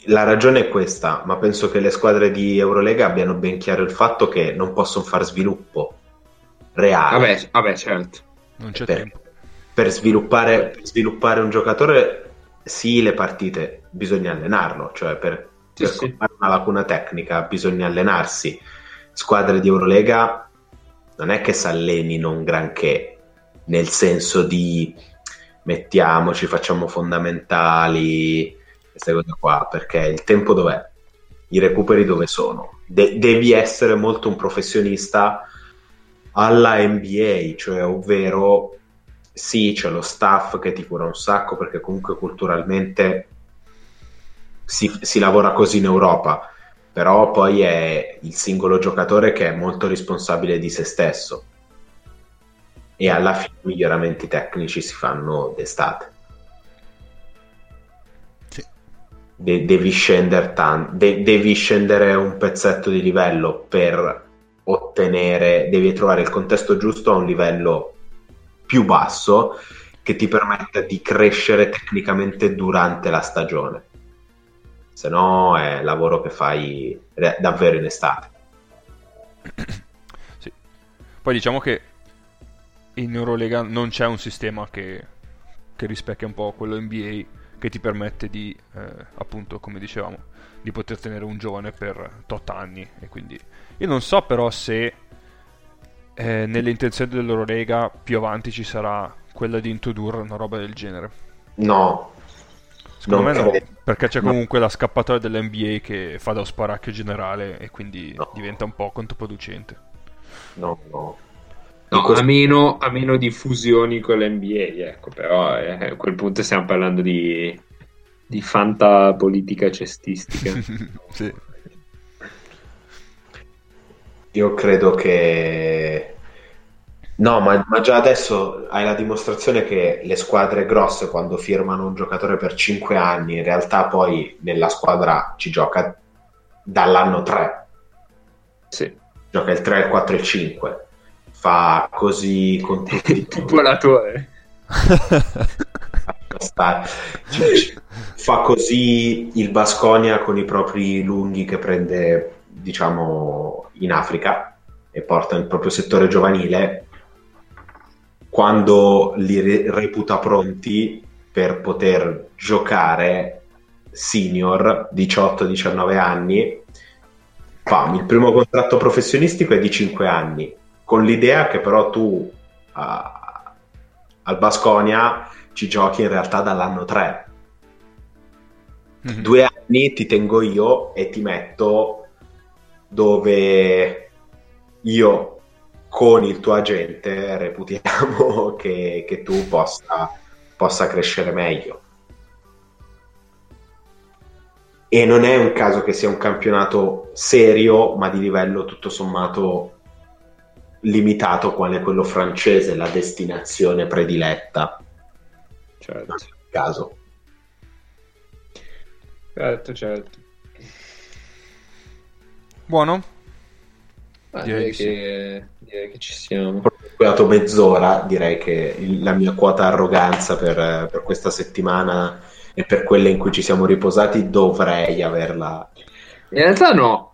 La ragione è questa, ma penso che le squadre di Eurolega abbiano ben chiaro il fatto che non possono fare sviluppo reale. Vabbè, vabbè certo non c'è per, tempo. Per sviluppare, per sviluppare, un giocatore, sì, le partite bisogna allenarlo, cioè per, sì, per sì. una lacuna tecnica bisogna allenarsi. Squadre di Eurolega non è che si allenino un granché, nel senso di mettiamoci, facciamo fondamentali, queste cose qua, perché il tempo dov'è? I recuperi dove sono? De- devi essere molto un professionista alla NBA, cioè ovvero sì, c'è lo staff che ti cura un sacco perché comunque culturalmente si, si lavora così in Europa, però poi è il singolo giocatore che è molto responsabile di se stesso e alla fine i miglioramenti tecnici si fanno d'estate. De- devi, scendere tan- de- devi scendere un pezzetto di livello per ottenere, devi trovare il contesto giusto a un livello più basso che ti permetta di crescere tecnicamente durante la stagione. Se no è lavoro che fai davvero in estate. Sì. Poi diciamo che in Eurolega non c'è un sistema che, che rispecchia un po' quello NBA che ti permette di, eh, appunto, come dicevamo, di poter tenere un giovane per tot anni e quindi io non so però se eh, nelle intenzioni dell'Eurolega più avanti ci sarà quella di introdurre una roba del genere. No. Secondo me credo. no, perché c'è comunque no. la scappatoia dell'NBA che fa da sparacchio generale e quindi no. diventa un po' controproducente. No, no. No, a, meno, a, meno, di fusioni con l'NBA, ecco, però eh, a quel punto stiamo parlando di, di fanta politica cestistica. sì. Io credo che... No, ma, ma, già adesso hai la dimostrazione che le squadre grosse quando firmano un giocatore per 5 anni, in realtà poi nella squadra ci gioca dall'anno 3. Sì. Gioca il 3, il 4 e il 5. Fa così con tutti. tipo l'attore. fa così il Basconia con i propri lunghi che prende diciamo, in Africa e porta nel proprio settore giovanile quando li re- reputa pronti per poter giocare senior 18-19 anni Pam, il primo contratto professionistico è di 5 anni con l'idea che però tu uh, al Basconia ci giochi in realtà dall'anno 3 mm-hmm. due anni ti tengo io e ti metto dove io con il tuo agente reputiamo che, che tu possa, possa crescere meglio. E non è un caso che sia un campionato serio, ma di livello tutto sommato limitato quale quello francese, la destinazione prediletta. Certo, Non è caso. certo, certo. Buono? Ah, Direi direi, di sì. che, direi che ci siamo. Ho recuperato mezz'ora, direi che il- la mia quota arroganza per, per questa settimana e per quelle in cui ci siamo riposati dovrei averla. In realtà no,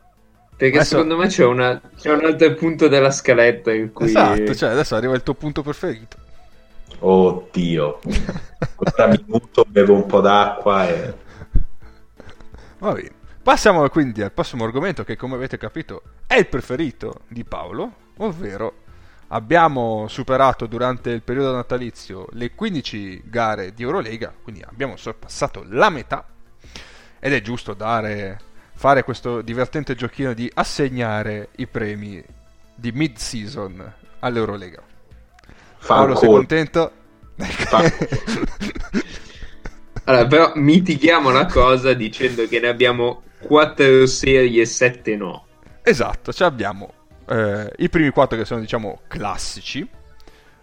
perché Adesso- secondo me c'è, una- c'è un altro punto della scaletta in cui... Esatto, cioè adesso arriva il tuo punto preferito. Oddio, ancora minuto, bevo un po' d'acqua e... Va bene. Passiamo quindi al prossimo argomento che come avete capito è il preferito di Paolo, ovvero abbiamo superato durante il periodo natalizio le 15 gare di Eurolega, quindi abbiamo sorpassato la metà ed è giusto dare, fare questo divertente giochino di assegnare i premi di mid-season all'Eurolega. Paolo, sei contento? Allora, però mitighiamo la cosa dicendo che ne abbiamo 4 serie e 7 no. Esatto, cioè abbiamo eh, i primi quattro che sono diciamo classici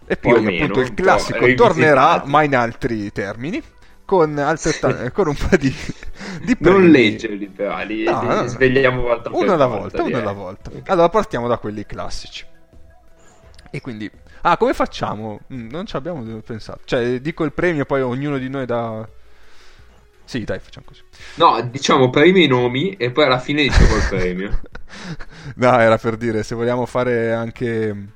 e poi meno, appunto il po' classico tornerà ma in altri termini con, altrettan- con un po' di, di Non premi. leggerli però, li, No, li no, svegliamo volta uno alla volta, uno direi. alla volta. Allora partiamo da quelli classici. E quindi Ah, come facciamo? Mm, non ci abbiamo pensato. Cioè, dico il premio poi ognuno di noi dà Sì, dai, facciamo così. No, diciamo prima i nomi e poi alla fine diciamo il premio. No, era per dire, se vogliamo fare anche...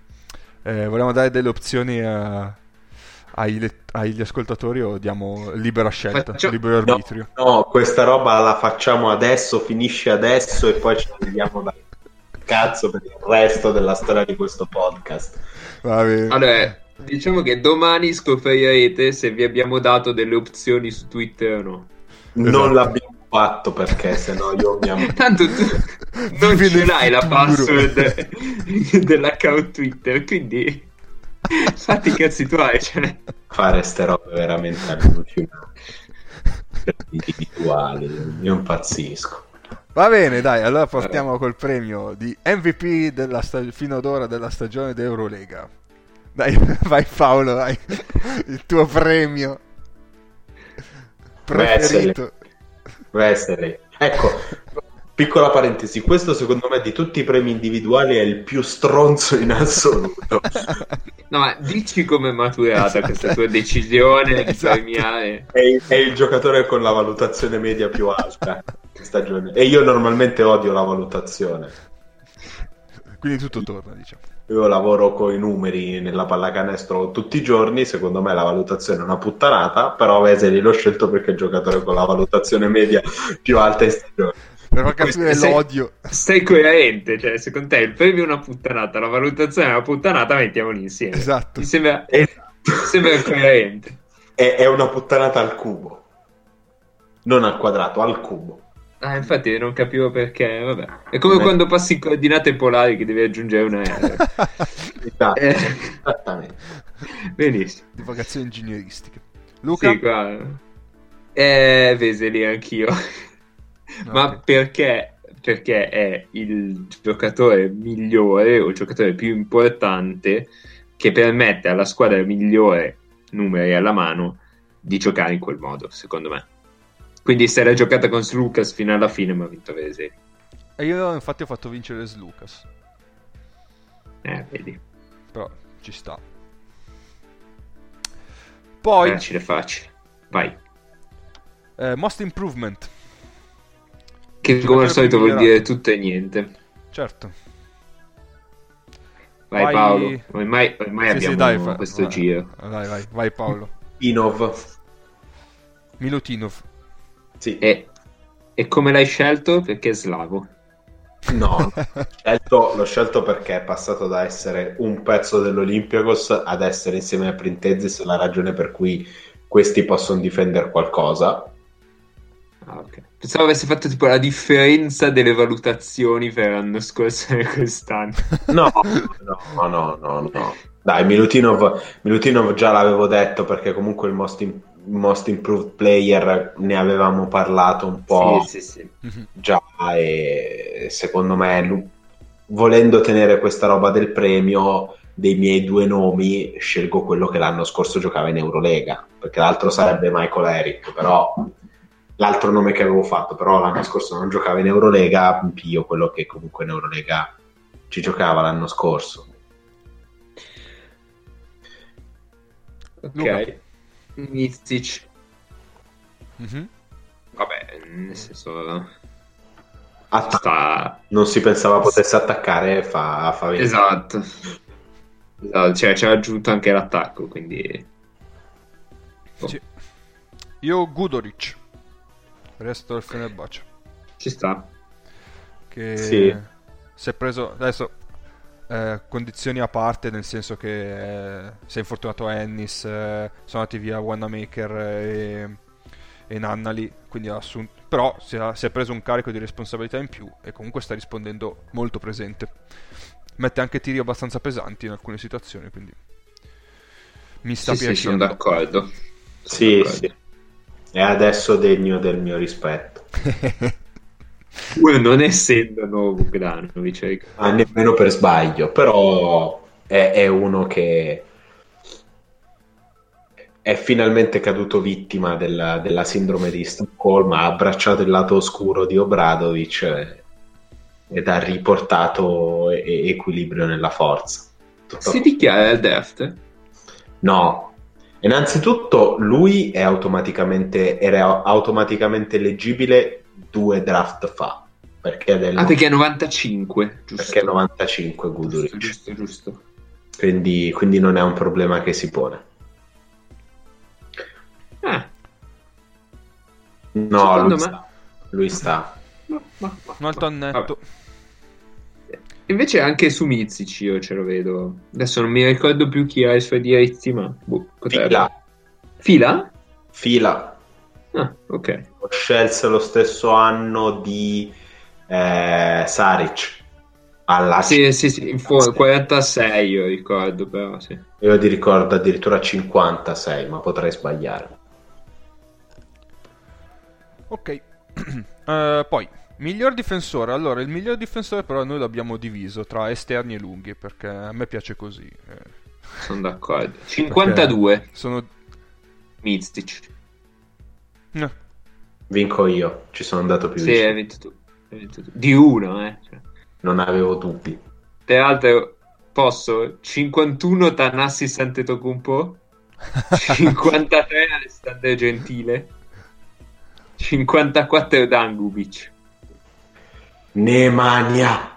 eh, vogliamo dare delle opzioni a- ai agli ascoltatori o diamo libera scelta, Faccio- libero No, arbitrio? no, questa roba la facciamo adesso, finisce adesso e poi ci andiamo da cazzo per il resto della storia di questo podcast. Va bene. Allora, diciamo che domani scoprirete se vi abbiamo dato delle opzioni su Twitter o no. Non Esatto. l'abbiamo fatto perché sennò io mi am- Tanto tu non Vive ce l'hai la password dell'account Twitter, quindi fatti i cazzi tuoi. Cioè. fare ste robe veramente allucinanti. individuali, io impazzisco. Va bene, dai, allora partiamo col premio di MVP della sta- fino ad ora della stagione d'Eurolega. Dai, vai Paolo, vai. Il tuo premio preferito. Wesley. Ecco, piccola parentesi, questo secondo me di tutti i premi individuali è il più stronzo in assoluto. No, ma dici come è maturata Esatto. questa tua decisione di Esatto. premiare. È il, è il giocatore con la valutazione media più alta stagione. E io normalmente odio la valutazione. Quindi tutto torna, diciamo. Io lavoro con i numeri nella pallacanestro tutti i giorni, secondo me la valutazione è una puttanata, però Veseli l'ho scelto perché è il giocatore con la valutazione media più alta in stagione. Per far capire Sei- l'odio. Sei coerente, cioè secondo te il premio è una puttanata, la valutazione è una puttanata, mettiamoli insieme. Esatto. Mi sembra, Esatto. mi sembra coerente. È, è una puttanata al cubo, non al quadrato, al cubo. Ah, infatti non capivo perché, vabbè. È come Beh. quando passi in coordinate polari che devi aggiungere una R. Esatto, Eh. Esattamente. Benissimo. Divagazioni ingegneristiche. Luca? Sì, qua... Eh, Veseli anch'io. Ma Ok. perché? Perché è il giocatore migliore o il giocatore più importante che permette alla squadra migliore, numeri alla mano, di giocare in quel modo, secondo me. Quindi se l'è giocata con Lucas fino alla fine, ma ha vinto Veseli. E io infatti ho fatto vincere Lucas. Eh, vedi. Però ci sta. Poi, Facile, facile. Vai. eh, Most Improvement. Che Giocatore come al solito vuol dire tutto e niente. Certo. Vai, Vai- Paolo. Ormai, ormai Sì, sì, abbiamo dai, fa- questo vai. giro. Vai, vai, vai Paolo. Inov, Milutinov. Sì. E, e come l'hai scelto? Perché è slavo. No, l'ho scelto, l'ho scelto perché è passato da essere un pezzo dell'Olympiakos ad essere insieme a Printezis la ragione per cui questi possono difendere qualcosa. Ah, ok. Pensavo avesse fatto tipo la differenza delle valutazioni per l'anno scorso e quest'anno. No, no, no, no, no. Dai, Milutinov, Milutinov già l'avevo detto perché comunque il most, most improved player ne avevamo parlato un po' Sì, sì, sì. Mhm. già e secondo me volendo tenere questa roba del premio dei miei due nomi, scelgo quello che l'anno scorso giocava in Eurolega, perché l'altro sarebbe Michael Eric, però l'altro nome che avevo fatto, però l'anno scorso non giocava in Eurolega, io quello che comunque in Eurolega ci giocava l'anno scorso. Ok. Mistic. Mhm. Vabbè, nel senso... Atta- Sta... non si pensava potesse attaccare, fa, fa venire. Esatto. Esatto, cioè ci ha aggiunto anche l'attacco, quindi... Oh. Sì. Io Gudoric. Resto del Fenerbahce. Ci sta. Che Sì. si è preso adesso eh, condizioni a parte, nel senso che eh, si è infortunato Ennis, eh, sono andati via Wanamaker e, e Nannali, quindi ha assunto, però si, ha- si è preso un carico di responsabilità in più e comunque sta rispondendo molto presente. Mette anche tiri abbastanza pesanti in alcune situazioni, quindi mi sta Sì, sì, sono piacendo. d'accordo. Sì, Sono sì. È adesso degno del mio rispetto. Pur non essendo nuovo Bogdanovic, ecco. Ma nemmeno per sbaglio, però è, è uno che è finalmente caduto vittima della, della sindrome di Stoccolma, ha abbracciato il lato oscuro di Obradovic ed ha riportato e- equilibrio nella forza. Tutto- Si dichiara al draft? No, innanzitutto lui è automaticamente, era automaticamente eleggibile due draft fa, perché è del Ah, perché è 95, giusto? perché è 95 Guduric. Giusto, giusto, giusto. quindi, quindi non è un problema che si pone. Ah, No, Secondo lui me- sta. Lui sta. ma- ma- ma- Molto netto. Invece anche su Mizic io ce lo vedo. Adesso non mi ricordo più chi ha i suoi diritti, ma... boh, Fila, Fila? fila. Ah, ok. Scelse lo stesso anno di eh, Saric. Alla Sì, sì, sì, in fo- 46 io ricordo, però sì. Io ti ricordo addirittura 56, ma potrei sbagliare. Ok. Eh, poi, miglior difensore. Allora, il miglior difensore però noi l'abbiamo diviso tra esterni e lunghi, perché a me piace così. eh. Sono d'accordo. 52 Sono... Mizic. eh, Vinco io, ci sono andato più Sì, vicino. hai vinto tu. Hai vinto tu. Di uno, eh. Cioè. Non avevo dubbi. Tra l'altro, posso 51 Tanassi Santetocumpo, 53 Alessandro Gentile, 54 Dangubic, Nemanja.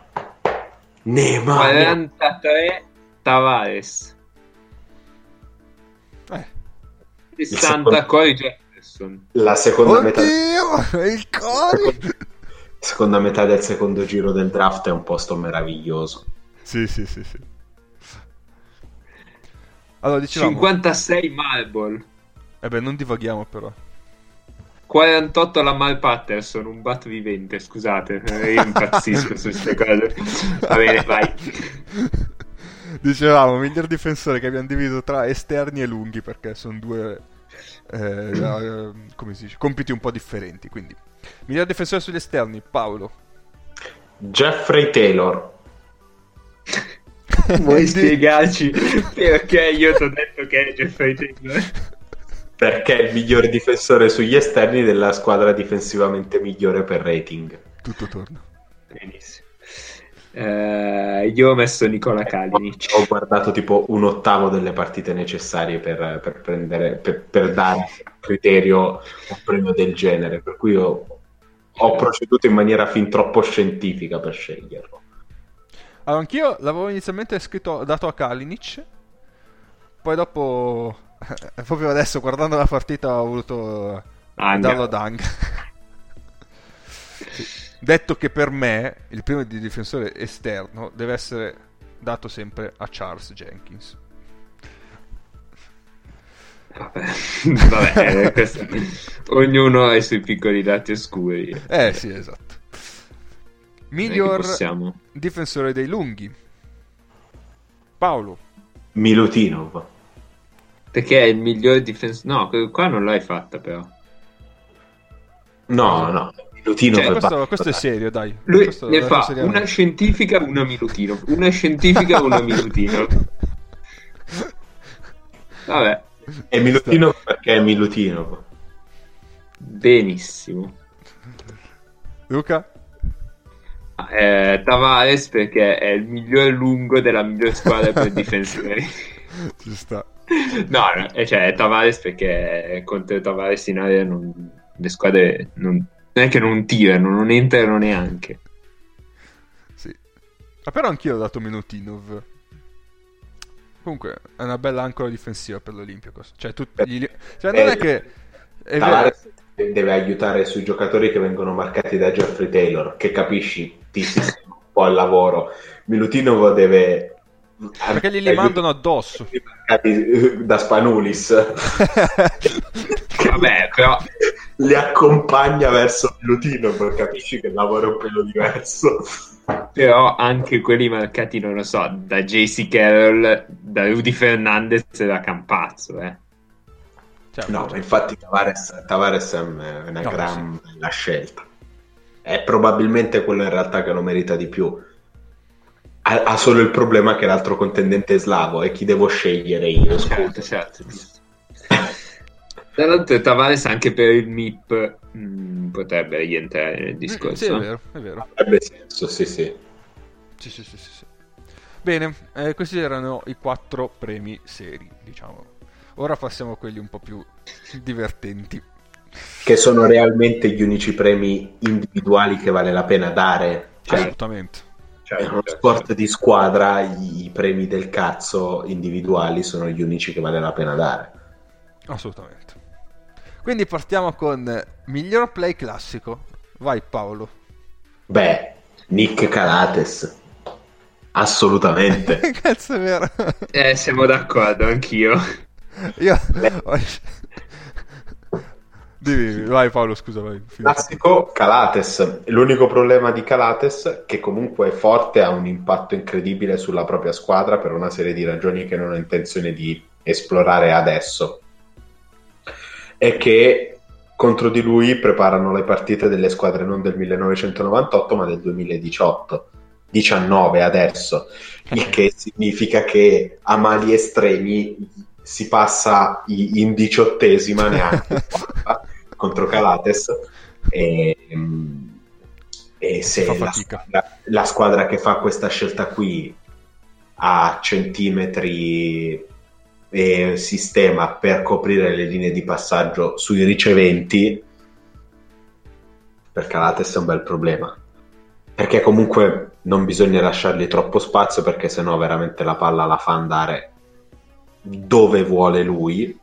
Nemanja. 43 Tavares, eh. 60 secondo- Jefferson. La seconda metà, Oddio! Il cuore! seconda metà del secondo giro del draft è un posto meraviglioso. Sì, sì, sì, sì. Allora, dicevamo... 56 Marble, Eh beh, non divaghiamo però. 48 Lamar Patterson, un bat vivente, scusate, eh, io impazzisco su queste cose. Va bene, vai. Dicevamo, miglior difensore che abbiamo diviso tra esterni e lunghi perché sono due eh, eh, come si dice, compiti un po' differenti. Quindi, miglior difensore sugli esterni, Paolo. Jeffrey Taylor. Vuoi spiegarci perché io ti ho detto che è Jeffrey Taylor? Perché è il migliore difensore sugli esterni della squadra difensivamente migliore per rating. Tutto torna. Benissimo. Eh, io ho messo Nicola Kalinic. Ho guardato tipo un ottavo delle partite necessarie per, per prendere, per, per dare a criterio un premio del genere. Per cui io ho proceduto in maniera fin troppo scientifica per sceglierlo. Allora, anch'io l'avevo inizialmente scritto, dato a Kalinic, poi dopo, proprio adesso guardando la partita, ho voluto Anga. darlo ad Ang. Sì. Detto che per me il primo di difensore esterno deve essere dato sempre a Charles Jenkins. Vabbè, Vabbè, eh, questo- ognuno ha i suoi piccoli dati oscuri. Eh sì, esatto. Miglior difensore dei lunghi. Paolo. Milutinov. Perché è il miglior difensore. No, qua non l'hai fatta, però. No, no, Minutino Cioè, per questo, questo è serio, dai. Lui Questo ne fa una scientifica, una minutino. Una scientifica, una minutino. Vabbè, È Milutino perché è Milutino. benissimo. Luca? Eh, Tavares perché è il miglior lungo della miglior squadra per difensori. Ci sta. No, no, eh, cioè Tavares perché contro Tavares in area non- le squadre non, non è che non tirano, non entrano neanche. Sì. Ma però anch'io ho dato Minutinov. Comunque è una bella ancora difensiva per l'Olympiacos. Cioè, tu, gli- cioè non è che... È vero. Deve aiutare sui giocatori che vengono marcati da Jeffrey Taylor, che capisci, ti sistema un po' al lavoro. Milutino deve... Perché glieli mandano addosso. marcati da Spanulis. Vabbè, però Li accompagna verso Milutino, capisci che il lavoro è un pelo diverso. Però anche quelli marcati, non lo so, da JC Carroll, da Rudy Fernandez e da Campazzo, eh. Cioè, No, ma infatti Tavares, Tavares è una No, gran bella scelta. È probabilmente quello in realtà che lo merita di più. Ha, ha solo il problema che l'altro contendente è slavo e chi devo scegliere io? Certo, certo. Tra l'altro Tavares anche per il MIP mh, potrebbe rientrare nel Mm, discorso. Sì, è vero, è vero. Avrebbe senso, sì, sì. Sì, sì, sì, sì, sì. Bene, eh, questi erano i quattro premi seri, diciamo. Ora passiamo a quelli un po' più divertenti. Che sono realmente gli unici premi individuali che vale la pena dare. Cioè, Assolutamente. Certo, è uno sport di squadra, i, i premi del cazzo individuali sono gli unici che vale la pena dare. Assolutamente. Quindi partiamo con miglior play classico. Vai Paolo. Beh, Nick Calates. Assolutamente. Cazzo è vero. Eh, siamo d'accordo, anch'io. Io... Dimmi, vai Paolo, scusa, vai. Classico Calates. L'unico problema di Calates, che comunque è forte, ha un impatto incredibile sulla propria squadra per una serie di ragioni che non ho intenzione di esplorare adesso. È che contro di lui preparano le partite delle squadre non del 1998 ma del 2018. 19 adesso, il che significa che a mali estremi si passa in diciottesima neanche contro Calates e, e se la squadra, la squadra che fa questa scelta qui ha centimetri e sistema per coprire le linee di passaggio sui riceventi per Calates è un bel problema. Perché comunque non bisogna lasciargli troppo spazio perché sennò veramente la palla la fa andare dove vuole lui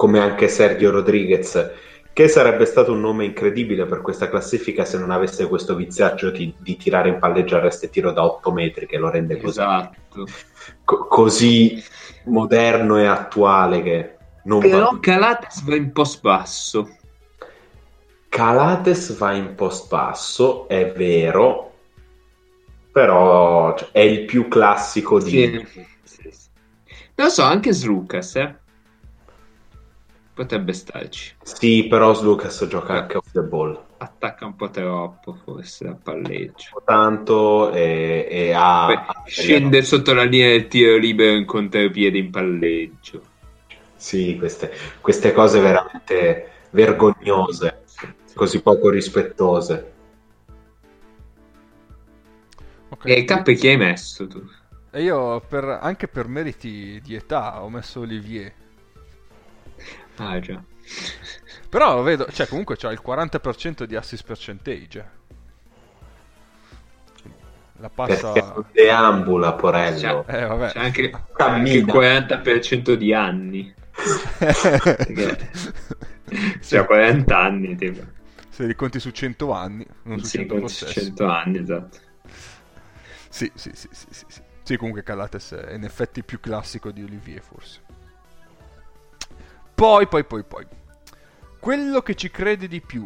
come anche Sergio Rodriguez che sarebbe stato un nome incredibile per questa classifica se non avesse questo viziaccio di, di tirare in palleggio arresto e tiro da 8 metri che lo rende così, Esatto. co- così moderno e attuale che non Però va Calates va in post basso. Calates va in post basso, è vero, però cioè, è il più classico di... Sì. Sì, sì. Non lo so, anche Slucas, eh. Potrebbe starci. Sì, però Lucas gioca anche off the ball. Attacca un po' troppo, forse, a palleggio. Tanto e, e ha... Ha- scende sotto la linea del tiro libero in contropiede in palleggio. Sì, queste, queste cose veramente vergognose, così poco rispettose. Ok. E K chi hai messo tu? E io per- anche per meriti di età ho messo Olivier. Ah già. Però vedo, cioè comunque c'ha il 40% di assist percentage. La passa... Perché non deambula, Porello. Cioè, Eh vabbè. C'è anche, il 40% di anni. Perché Cioè 40 anni, tipo. Se li conti su 100 anni, non su Sì, 100 con possessi. 100 anni, esatto. Sì, sì, sì, sì, sì, sì. Sì, comunque Calates è in effetti più classico di Olivier, forse. Poi, poi, poi, poi. Quello che ci crede di più.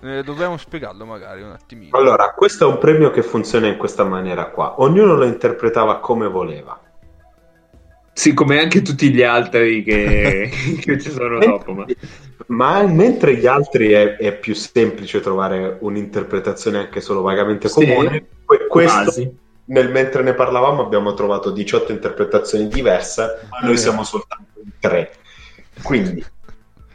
Eh, dobbiamo spiegarlo magari un attimino. Allora, questo è un premio che funziona in questa maniera qua. Ognuno lo interpretava come voleva. Sì, come anche tutti gli altri che, che ci sono dopo. Ma... Ma mentre gli altri è, è più semplice trovare un'interpretazione anche solo vagamente Sì, comune, que- questo quasi. nel mentre ne parlavamo abbiamo trovato 18 interpretazioni diverse, ma noi siamo soltanto in tre. Quindi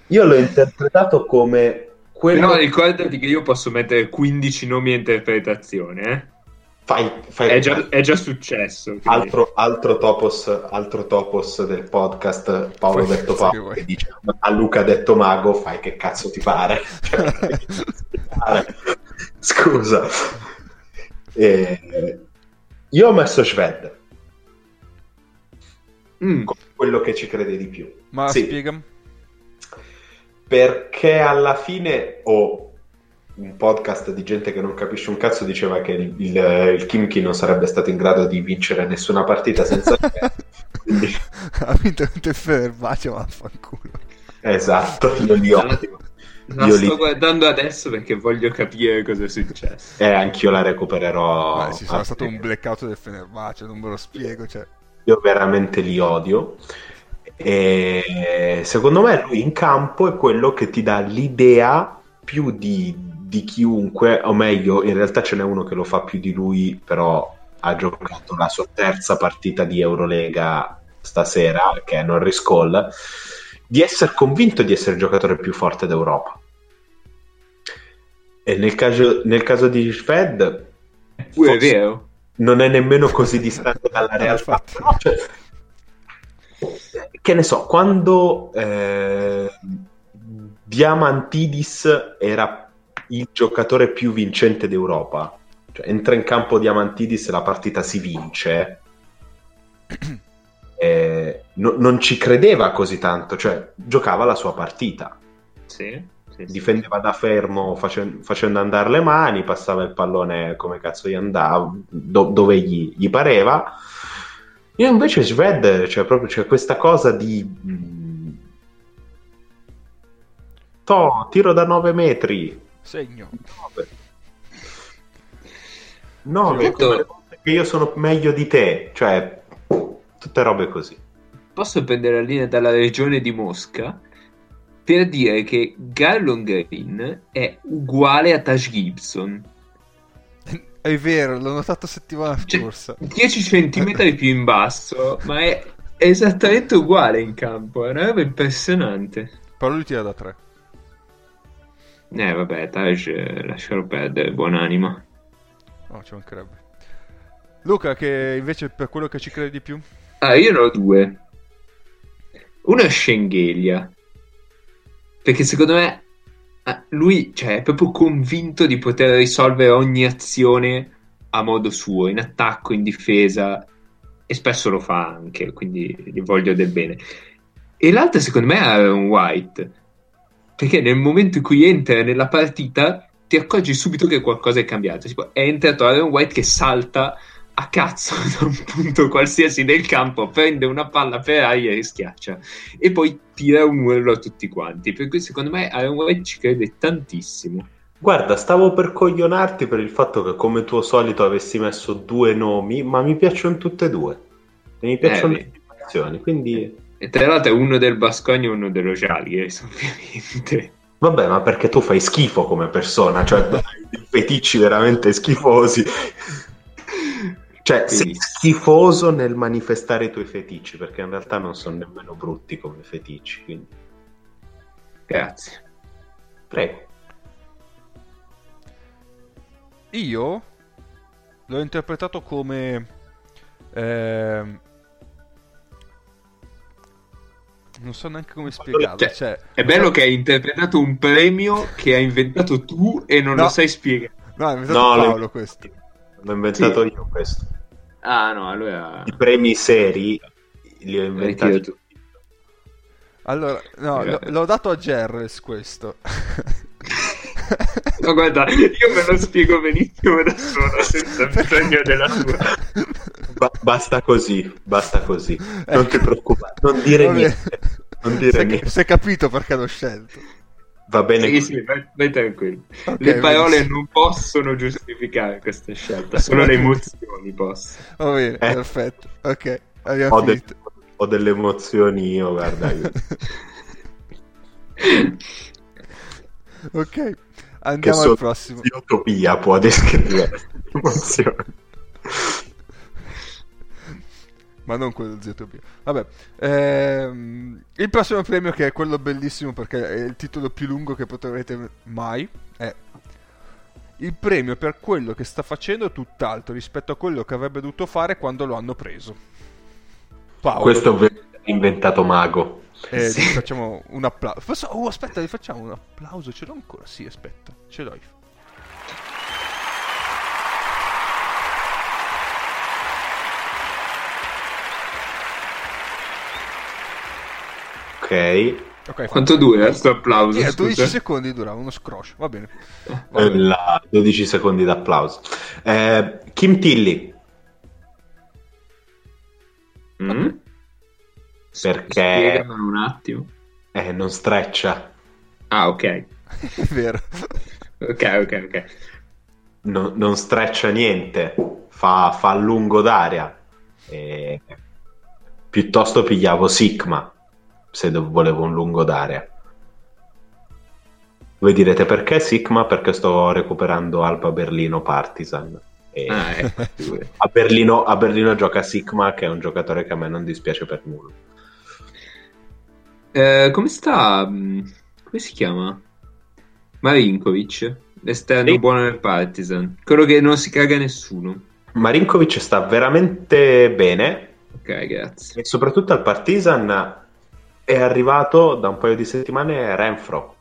io l'ho interpretato come quello Però ricordati che io posso mettere 15 nomi a interpretazione, eh? fai, fai- È già, è già successo. quindi- altro, altro topos altro topos del podcast Paolo Fai detto che Paolo che dice a Luca detto mago fai che cazzo ti pare. Scusa. Eh, io ho messo Shved. Mm, quello che ci crede di più Ma Sì. spiegami. perché alla fine ho un podcast di gente che non capisce un cazzo diceva che il, il, il Kimchi non sarebbe stato in grado di vincere nessuna partita senza quindi ha vinto il Fenerbahce, vaffanculo. esatto io li odio La Io sto li- guardando adesso perché voglio capire cosa è successo. Eh, anch'io la recupererò. Ma ci sarà stato un blackout del Fenerbahce, non ve lo spiego, cioè. Io veramente li odio. E secondo me lui in campo è quello che ti dà l'idea più di, di chiunque, o meglio, in realtà ce n'è uno che lo fa più di lui, però ha giocato la sua terza partita di Eurolega stasera, che è Norris Cole, di essere convinto di essere il giocatore più forte d'Europa. E nel caso, nel caso di Fed Pure è vero. non è nemmeno così distante dalla realtà. cioè, che ne so, quando eh, Diamantidis era il giocatore più vincente d'Europa, cioè entra in campo Diamantidis e la partita si vince, eh, no- non ci credeva così tanto, cioè giocava la sua partita Sì, sì, sì. difendeva da fermo facen- facendo andare le mani, passava il pallone come cazzo gli andava, do- dove gli, gli pareva. Io invece Sved, cioè proprio c'è questa cosa di... mm, To, tiro da 9 metri. Segno. 9. Certo. come le volte che io sono meglio di te. Cioè, tutte robe così. Posso prendere la linea dalla regione di Mosca per dire che Garlon Green è uguale a Taj Gibson. È vero, l'ho notato settimana Cioè, scorsa. 10 centimetri più in basso, ma è esattamente uguale in campo. È una roba impressionante. Però lui tira da tre. Eh, vabbè, Taj, eh, lascialo perdere, buonanima. No, ci mancherebbe. Luca, che invece per quello che ci crede di più? Ah, io ne ho due. Uno è Schengelia. Perché secondo me lui cioè, è proprio convinto di poter risolvere ogni azione a modo suo, in attacco, in difesa, e spesso lo fa anche, quindi gli voglio del bene. E l'altro secondo me è Aaron White, perché nel momento in cui entra nella partita ti accorgi subito che qualcosa è cambiato. Tipo, è entrato Aaron White che salta a cazzo da un punto qualsiasi del campo, prende una palla per aria e schiaccia e poi tira un urlo a tutti quanti. Per cui secondo me Aaron White ci crede tantissimo. Guarda, stavo per coglionarti per il fatto che come tuo solito avessi messo due nomi, ma mi piacciono tutte e due. E mi piacciono Eh, le animazioni, quindi... E tra l'altro uno del Bascogna e uno dello Jalgiris, ovviamente. Vabbè, ma perché tu fai schifo come persona, cioè dei feticci veramente schifosi. Cioè, sei Quindi- schifoso nel manifestare i tuoi feticci, perché in realtà non sono nemmeno brutti come feticci, quindi Grazie. prego. Io l'ho interpretato come... ehm, non so neanche come spiegarlo. Cioè, Cioè, È bello che hai interpretato un premio che hai inventato tu e non No. lo sai spiegare. No, è inventato No, Paolo lo- questo. L'ho inventato Sì. io questo. Ah no, allora... I premi seri li ho inventati. Tu. Allora, no, l- l'ho dato a Gerres questo. No, guarda, io me lo spiego benissimo da solo, senza bisogno della tua. Ba- basta così, basta così. Non Ecco. ti preoccupare, non dire Va bene. niente. Non dire è- niente. Si è capito perché l'ho scelto. Va bene Sì, così. sì, vai, vai tranquillo. Ok, le parole benissimo. non possono giustificare questa scelta, solo le emozioni possono. Va bene, Eh. perfetto. Ok, abbiamo Ho, de- finito. ho delle emozioni io, guarda. Io. ok, andiamo al prossimo. Utopia può descrivere emozioni. Ma non quello Zootopia. Vabbè, ehm, il prossimo premio, che è quello bellissimo perché è il titolo più lungo che potrete mai, è il premio per quello che sta facendo tutt'altro rispetto a quello che avrebbe dovuto fare quando lo hanno preso. Paolo. Questo è inventato mago. Eh, sì. facciamo un applauso. Oh, aspetta, gli facciamo un applauso. Ce l'ho ancora? Sì, aspetta, ce l'ho. Ok. Okay, Quanto dura questo applauso? Sì, 12 secondi durava uno scroscio, va bene. Va bene. La 12 secondi d'applauso. Eh, Kim Tilly. Mm? Perché... un attimo. Eh, non streccia. Ah, ok. È vero. ok, ok, ok. No, non streccia niente, fa, fa lungo d'aria. E... Piuttosto pigliavo Sigma se volevo un lungo d'aria. Voi direte perché Sigma? Perché sto recuperando Alba Berlino Partizan. Ah, ecco. a, Berlino, a, Berlino, gioca Sigma, che è un giocatore che a me non dispiace per nulla. Eh, come sta? Mm, come si chiama? Marinkovic, l'esterno sì. buono del Partizan. Quello che non si caga nessuno. Marinkovic sta veramente bene. Ok, grazie. E soprattutto al Partizan è arrivato da un paio di settimane Renfro.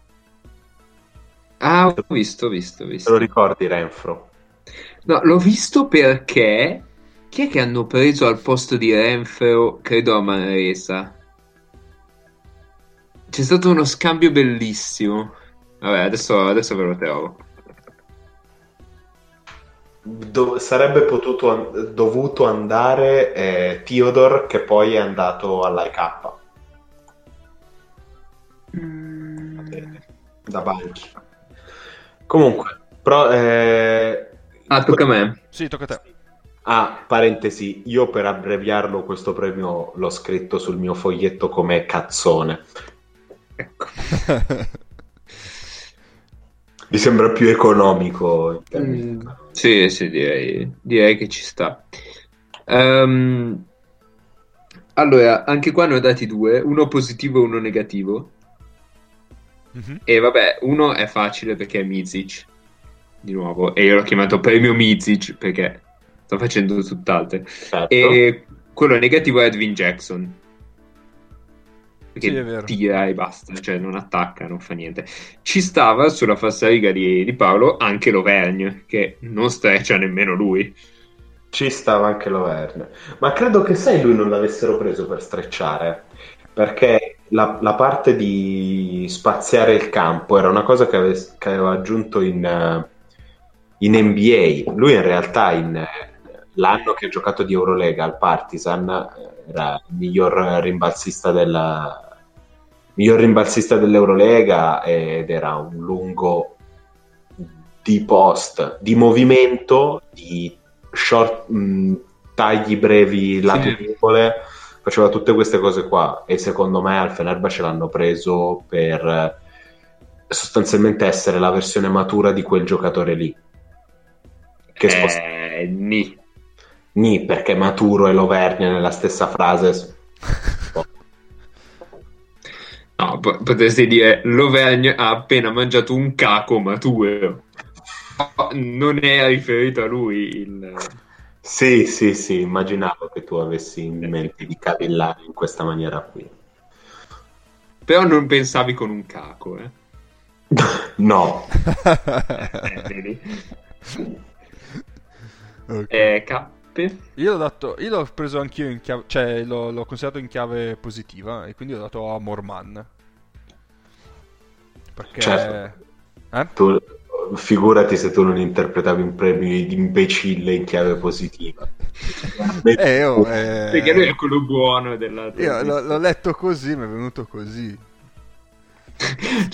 Ah, ho visto, ho visto, ho visto. Te lo ricordi Renfro? No, l'ho visto perché chi è che hanno preso al posto di Renfro, credo a Manresa? C'è stato uno scambio bellissimo. Vabbè, adesso, adesso ve lo trovo. Do- sarebbe potuto, dovuto andare eh, Theodore che poi è andato all'IK. Da banchi. Comunque, però, eh... ah, tocca a me. Sì, tocca a te. Ah, parentesi, io per abbreviarlo questo premio l'ho scritto sul mio foglietto come cazzone. Ecco. Mi sembra più economico. Mm, sì, sì, direi, direi, che ci sta. Um, allora, anche qua ne ho dati due, uno positivo e uno negativo. Mm-hmm. E vabbè, uno è facile perché è Mizic, di nuovo, e io l'ho chiamato premio Mizic perché sto facendo tutt'altro. Certo. E quello negativo è Edwin Jackson. Perché sì, tira e basta, cioè non attacca, non fa niente. Ci stava sulla falsariga di, di Paolo anche Lovergne, che non streccia nemmeno lui. Ci stava anche Loverne. Ma credo che sai lui non l'avessero preso per strecciare. Perché la, la, parte di spaziare il campo era una cosa che, ave, che aveva aggiunto in, uh, in, NBA. Lui in realtà in, uh, l'anno che ha giocato di Eurolega al Partizan uh, era il miglior rimbalzista, della, miglior rimbalzista dell'Eurolega ed era un lungo di post, di movimento, di short, mh, tagli brevi lato sì. Faceva tutte queste cose qua e secondo me al Fenerbahce l'hanno preso per eh, sostanzialmente essere la versione matura di quel giocatore lì. Che sposta... eh, ni. Ni, perché maturo e Lovernia nella stessa frase. no, p- potresti dire Lovernia ha appena mangiato un caco maturo. Non è riferito a lui il sì, sì, sì, immaginavo che tu avessi in mente di cavillare in questa maniera qui. Però non pensavi con un caco, eh? no. eh, okay. eh, cappe? Io l'ho, dato, io l'ho preso anch'io in chiave, cioè l'ho, l'ho considerato in chiave positiva e quindi ho dato a Morman. Perché... Certo. Eh? Tu, figurati se tu non interpretavi un premio di imbecille in chiave positiva. eh, oh, eh... Perché lui è quello buono della... Io l'ho, l'ho letto così, mi è venuto così.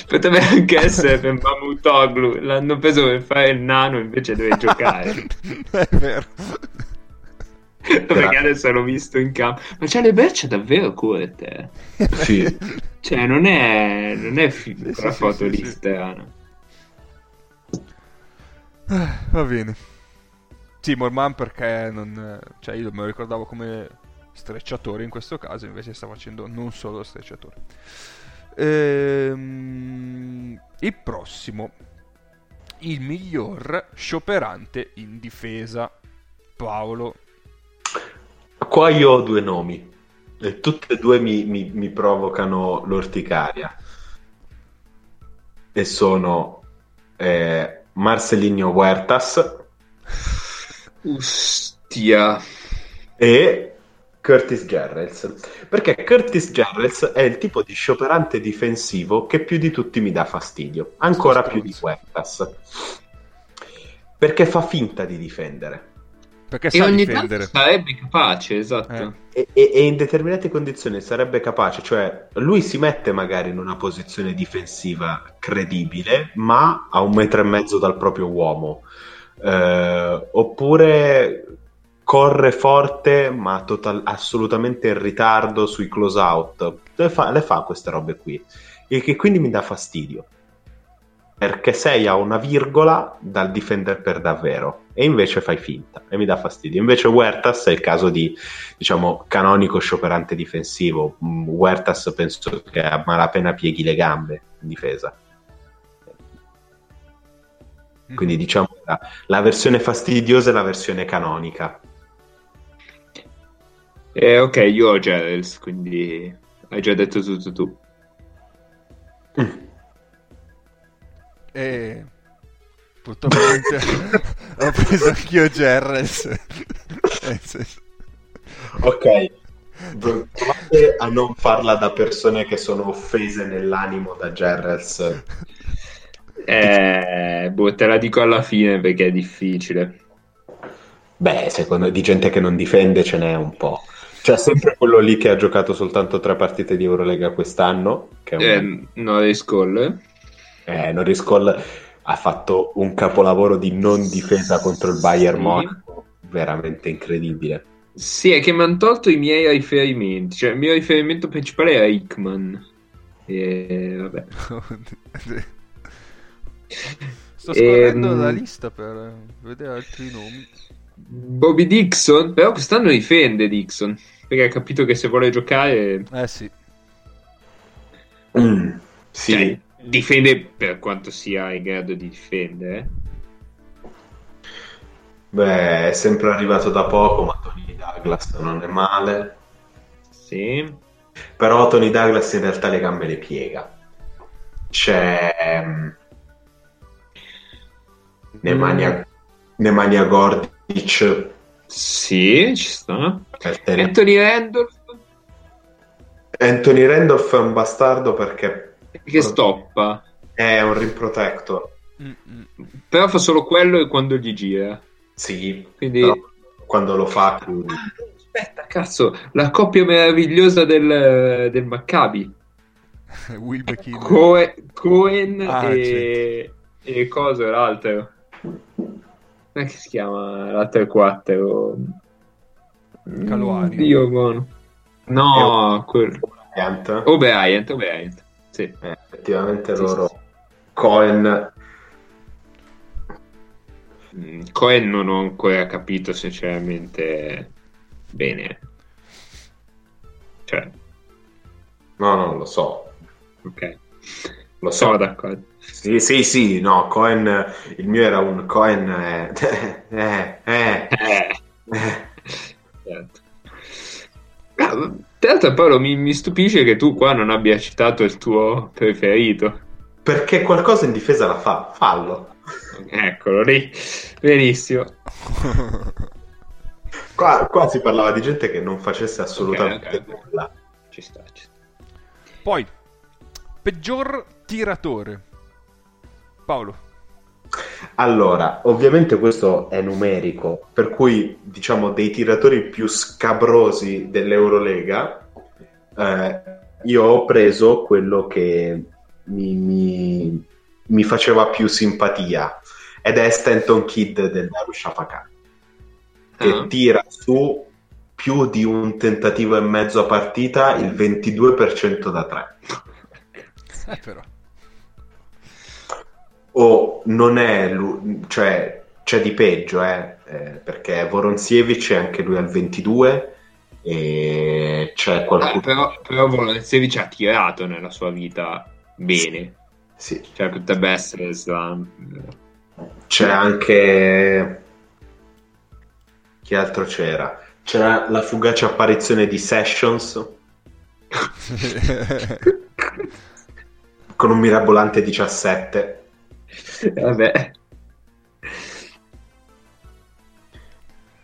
Potrebbe anche essere per Mamutoglu. L'hanno preso per fare il nano invece deve giocare. è vero. Perché adesso l'ho visto in campo. Ma c'ha le braccia davvero corte. Sì. Cioè, non è, non è fi- Sì, sì, foto sì, lì sì. strana. Eh, Va bene. Sì, Morman perché non... Cioè, io me lo ricordavo come strecciatore in questo caso, invece sta facendo non solo strecciatore. Ehm, il prossimo. Il miglior scioperante in difesa. Paolo. Qua io ho due nomi e tutte e due mi, mi- mi provocano l'orticaria e sono eh, Marcelinho Huertas Ustia. e Curtis Gerrels perché Curtis Gerrels è il tipo di scioperante difensivo che più di tutti mi dà fastidio ancora più di. Huertas perché fa finta di difendere Perché E sa ogni difendere. tanto sarebbe capace, esatto. Eh. E, e- e in determinate condizioni sarebbe capace, cioè lui si mette magari in una posizione difensiva credibile, ma a un metro e mezzo dal proprio uomo, Eh, oppure corre forte, ma total- assolutamente in ritardo sui close out. Le fa, le fa queste robe qui, il che quindi mi dà fastidio. Perché sei a una virgola dal difendere per davvero e invece fai finta e mi dà fastidio. Invece Huertas è il caso di diciamo, canonico scioperante difensivo. Mm, Huertas penso che a malapena pieghi le gambe in difesa. Quindi diciamo la, la versione fastidiosa e la versione canonica. Eh, ok, io ho Gerels, quindi hai già detto tutto tu. Mm. E purtroppo ho preso anch'io. Nel senso- Ok, provate a non farla da persone che sono offese nell'animo da Gerrels. Eh, boh, te la dico alla fine perché è difficile. Beh, secondo di gente che non difende ce n'è un po'. C'è sempre quello lì che ha giocato soltanto tre partite di Eurolega quest'anno, che è un... Eh, Norris Cole. Eh, Norris Cole ha fatto un capolavoro di non difesa contro il Bayern Sì. Monaco, veramente incredibile. Sì, è che mi hanno tolto i miei riferimenti. Cioè, il mio riferimento principale era Hickman. E vabbè. Sto scorrendo Ehm, la lista per vedere altri nomi. Bobby Dixon, però quest'anno difende Dixon. Perché ha capito che se vuole giocare, Eh sì. Mm, sì, cioè, difende per quanto sia in grado di difendere. beh, è sempre arrivato da poco, ma Tony Douglas non è male. Sì. Però Tony Douglas in realtà le gambe le piega. C'è ehm, Nemanja, Nemanja Gordic, Sì, ci sta. Anthony Randolph Anthony Randolph è un bastardo perché che stoppa. è un rim protector. Mm, mm. Però fa solo quello e quando gli gira. Sì, Quindi... quando lo fa chiudi. Aspetta, cazzo, la coppia meravigliosa del, del Maccabi. Coe- Cohen Ah, e... e cosa l'altro? Come si chiama l'altro quattro? Caluario. Dio buono. No, quello. Bryant. O'Brien, O'Brien. Sì. Eh, effettivamente Sì, loro sì, Cohen Mm, Cohen non ho ancora capito sinceramente bene. Cioè, no non lo so ok. lo so d'accordo. sì sì sì no Cohen il mio era un Cohen eh, eh, eh, Eh. eh. Certo. Ah, tra l'altro Paolo mi, mi stupisce che tu qua non abbia citato il tuo preferito. perché qualcosa in difesa la fa fallo Eccolo lì, benissimo. qua, qua si parlava di gente che non facesse assolutamente Ok, ok. nulla Ci sta, ci sta. Poi, peggior tiratore. Paolo. Allora, ovviamente questo è numerico, per cui diciamo dei tiratori più scabrosi dell'Eurolega, eh, io ho preso quello che mi, mi- mi faceva più simpatia ed è Stanton Kidd del Darussafaka, che Ah. tira su più di un tentativo e mezzo a partita, il 22% da 3. Eh, però. O non è lui, cioè c'è di peggio, eh, eh, perché Voronzievic è anche lui al 22 e c'è Eh, qualcuno... però, però Voronezzevic ha tirato nella sua vita bene. Sì, Cioè, potrebbe essere slam. c'è anche... Chi altro c'era? C'era la fugace apparizione di Sessions con un mirabolante 17. Vabbè.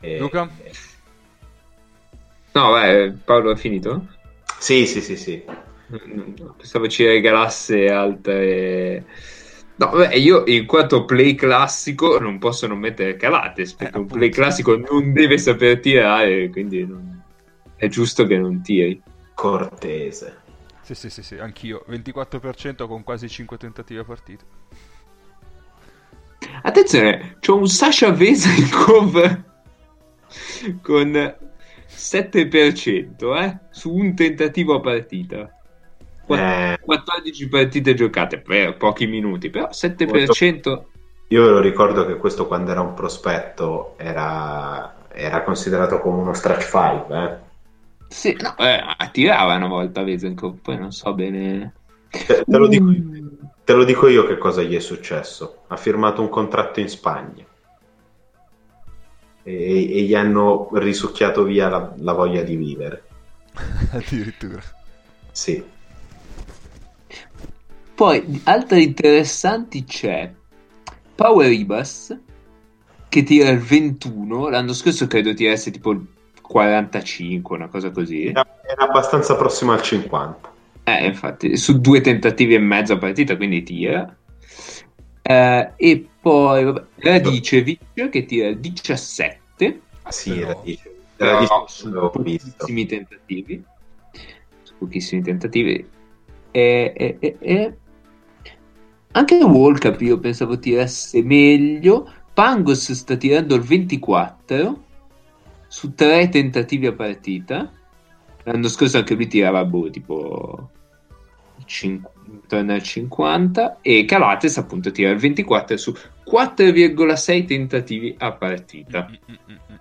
E- Luca? No, beh, Paolo è finito? Sì, sì, sì, sì. Pensavo ci regalasse altre... No, beh, io in quanto play classico non posso non mettere Calates, perché Eh, un play classico non deve saper tirare, quindi non- è giusto che non tiri. Cortese. sì, sì, sì, sì, anch'io. 24% con quasi 5 tentativi a partita. Attenzione, c'ho un Sasha Vesa in cover con 7%, eh, su un tentativo a partita. Qua- Eh. 14 partite giocate per pochi minuti, però 7%... Io ve lo ricordo che questo quando era un prospetto era, era considerato come uno stretch 5, eh. Sì, no, eh, tirava una volta Vesenkov, poi non so bene. Te, te lo dico, Mm. Te lo dico io che cosa gli è successo. Ha firmato un contratto in Spagna e, e gli hanno risucchiato via la, la voglia di vivere. Addirittura. Sì. Poi, di altre interessanti c'è Power Ribas che tira il 21, l'anno scorso credo tirasse tipo il 45, una cosa così. Era, era abbastanza prossimo al 50. Eh, infatti, su due tentativi e mezzo a partita, quindi tira. Eh, e poi vabbè, Radicevic che tira il 17 Sì, Però- era però di su l'avevo visto. pochissimi tentativi. Su pochissimi tentativi. E, e- e- e- Anche Cup io pensavo tirasse meglio. Pangos sta tirando il 24 su tre tentativi a partita. L'anno scorso anche lui tirava boh, tipo cin- intorno al 50 e Calates appunto tira il 24 su 4,6 tentativi a partita. Mm, mm, mm.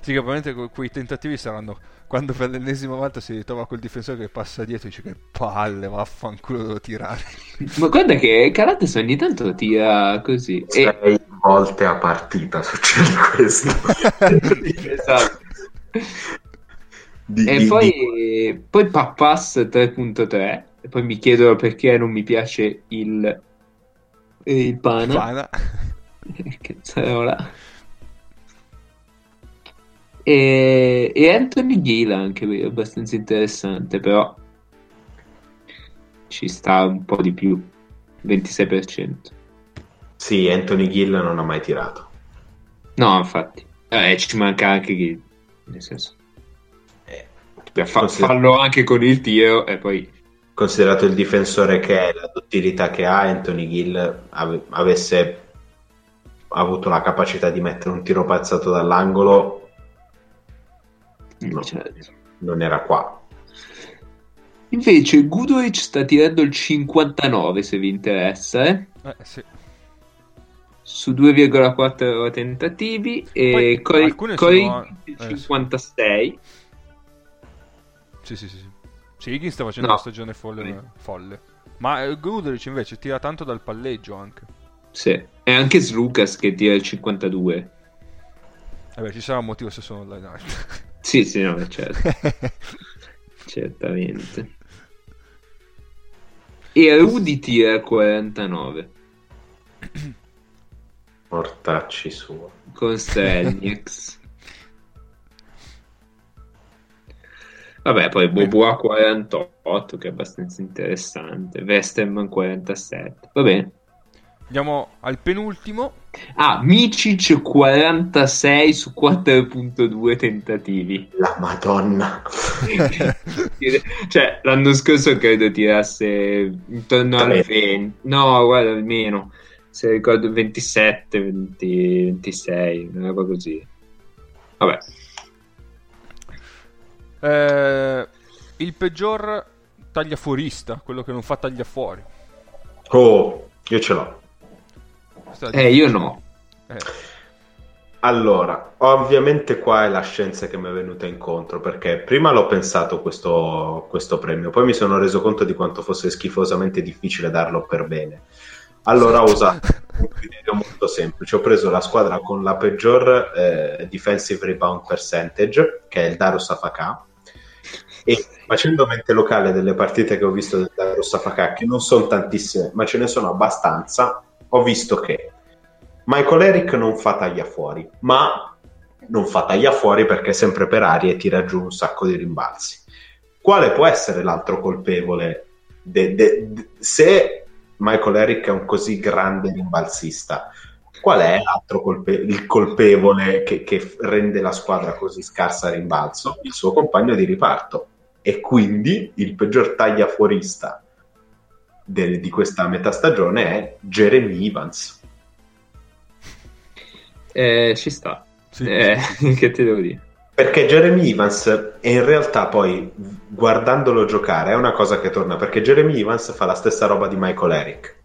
Sì, che probabilmente que- quei tentativi saranno quando per l'ennesima volta si ritrova col difensore che passa dietro e dice che palle, vaffanculo devo tirare. Ma guarda che Calates ogni tanto tira così. E, Sei volte a partita succede questo. esatto. Di- E di- poi, poi Pappas 3.3 e poi mi chiedono perché non mi piace il, il pana. Pana. che cazzarola. E, e Anthony Gila anche lui è abbastanza interessante, però ci sta un po' di più, 26%. Sì, Anthony Gill non ha mai tirato. No, infatti, eh, ci manca anche Gil, nel senso, Eh, beh, fa- consider- fallo anche con il tiro e poi considerato il difensore che è, la duttilità che ha, Anthony Gill ave- avesse avuto la capacità di mettere un tiro pazzato dall'angolo, no, Cioè, non era qua. Invece Guduric sta tirando il 59 se vi interessa, eh? Eh, sì. su 2,4 tentativi e Poi Corey, Corey sono- il eh, sì. 56 Sì, sì, sì. sì. Sì, Higgins sta facendo No. una stagione folle. folle. Ma eh, Guduric invece tira tanto dal palleggio anche. sì. e anche Slucas che tira il 52 Vabbè, ci sarà un motivo se sono online. sì sì no certo, certamente e Rudy tira il 49 Mortacci suo. con Strelnieks vabbè poi Boboa 48 che è abbastanza interessante Westerman 47 va bene Andiamo al penultimo. Ah, Micic 46 su 4.2 tentativi. La Madonna. cioè, l'anno scorso credo tirasse intorno al Tre. 20. No, guarda, almeno. Se ricordo 27, 20, 26, una roba così. Vabbè. Eh, il peggior tagliafuorista, quello che non fa tagliafuori. Oh, io ce l'ho. Eh, io no. Eh, Allora, ovviamente qua è la scienza che mi è venuta incontro, perché prima l'ho pensato questo, questo premio, poi mi sono reso conto di quanto fosse schifosamente difficile darlo per bene. Allora ho usato un criterio molto semplice, ho preso la squadra con la peggior eh, defensive rebound percentage, che è il Darus Afaka, e facendo mente locale delle partite che ho visto del Darus Afaka, che non sono tantissime, ma ce ne sono abbastanza, ho visto che Michael Eric non fa taglia fuori, ma non fa taglia fuori perché è sempre per aria e tira giù un sacco di rimbalzi. Quale può essere l'altro colpevole? de- de- de- se Michael Eric è un così grande rimbalzista, qual è colpe- il colpevole che, che rende la squadra così scarsa a rimbalzo? Il suo compagno di riparto. E quindi il peggior tagliafuorista de- di questa metà stagione è Jeremy Evans. Eh, ci sta. sì, Eh, sì, che ti devo dire? Perché Jeremy Evans, e in realtà poi guardandolo giocare, è una cosa che torna, perché Jeremy Evans fa la stessa roba di Michael Eric.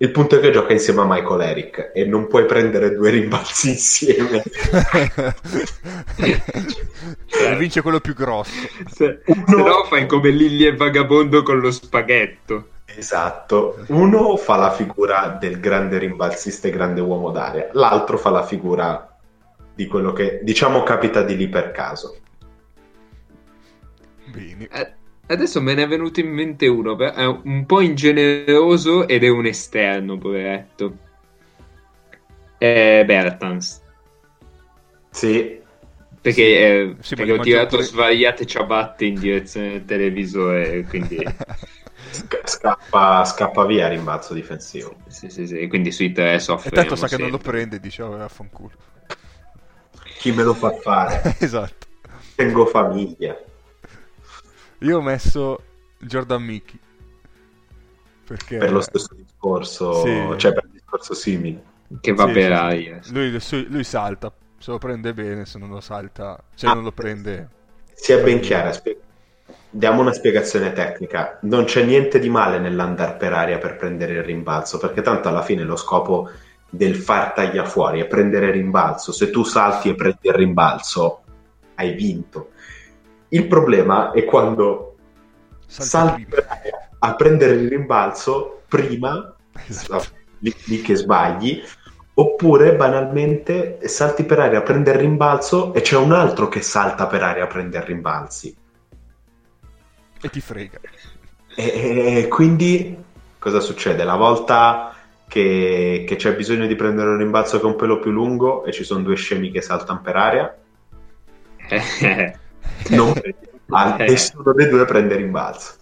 Il punto è che gioca insieme a Michael Eric e non puoi prendere due rimbalzi insieme. E vince quello più grosso. Se, Uno- se no fai come Lilli e Vagabondo con lo spaghetto. Esatto. Uno fa la figura del grande rimbalzista e grande uomo d'aria, l'altro fa la figura di quello che diciamo capita di lì per caso. Bene. Eh, Adesso me ne è venuto in mente uno, è un po' ingeneroso ed è un esterno, poveretto. È Bertans. Sì, Perché, Sì. eh, Sì, perché ho tirato maggior- svariate ciabatte in direzione del televisore, quindi... sca- scappa, scappa via il rimbalzo difensivo. sì, sì, sì, quindi sui tre E soffriamo tanto sa che non lo sempre. prende, dice, "Oh, vaffanculo. Chi me lo fa fare? esatto. Tengo famiglia. Io ho messo Jordan Mickey. Perché Per lo stesso discorso, Sì. cioè per il discorso simile. Che va per sì, sì. Lui, lui salta, se lo prende bene, se non lo salta, se Ah. non lo prende... Sia ben chiara, spie- diamo una spiegazione tecnica. Non c'è niente di male nell'andare per aria per prendere il rimbalzo, perché tanto alla fine lo scopo del far taglia fuori è prendere il rimbalzo. Se tu salti e prendi il rimbalzo, hai vinto. Il problema è quando salti aria a prendere il rimbalzo prima, Esatto. lì, lì che sbagli, oppure banalmente salti per aria a prendere il rimbalzo e c'è un altro che salta per aria a prendere rimbalzi. E ti frega. E, e quindi cosa succede? La volta che, che c'è bisogno di prendere un rimbalzo che è un pelo più lungo e ci sono due scemi che saltano per aria, non a nessuno dei due prende rimbalzo.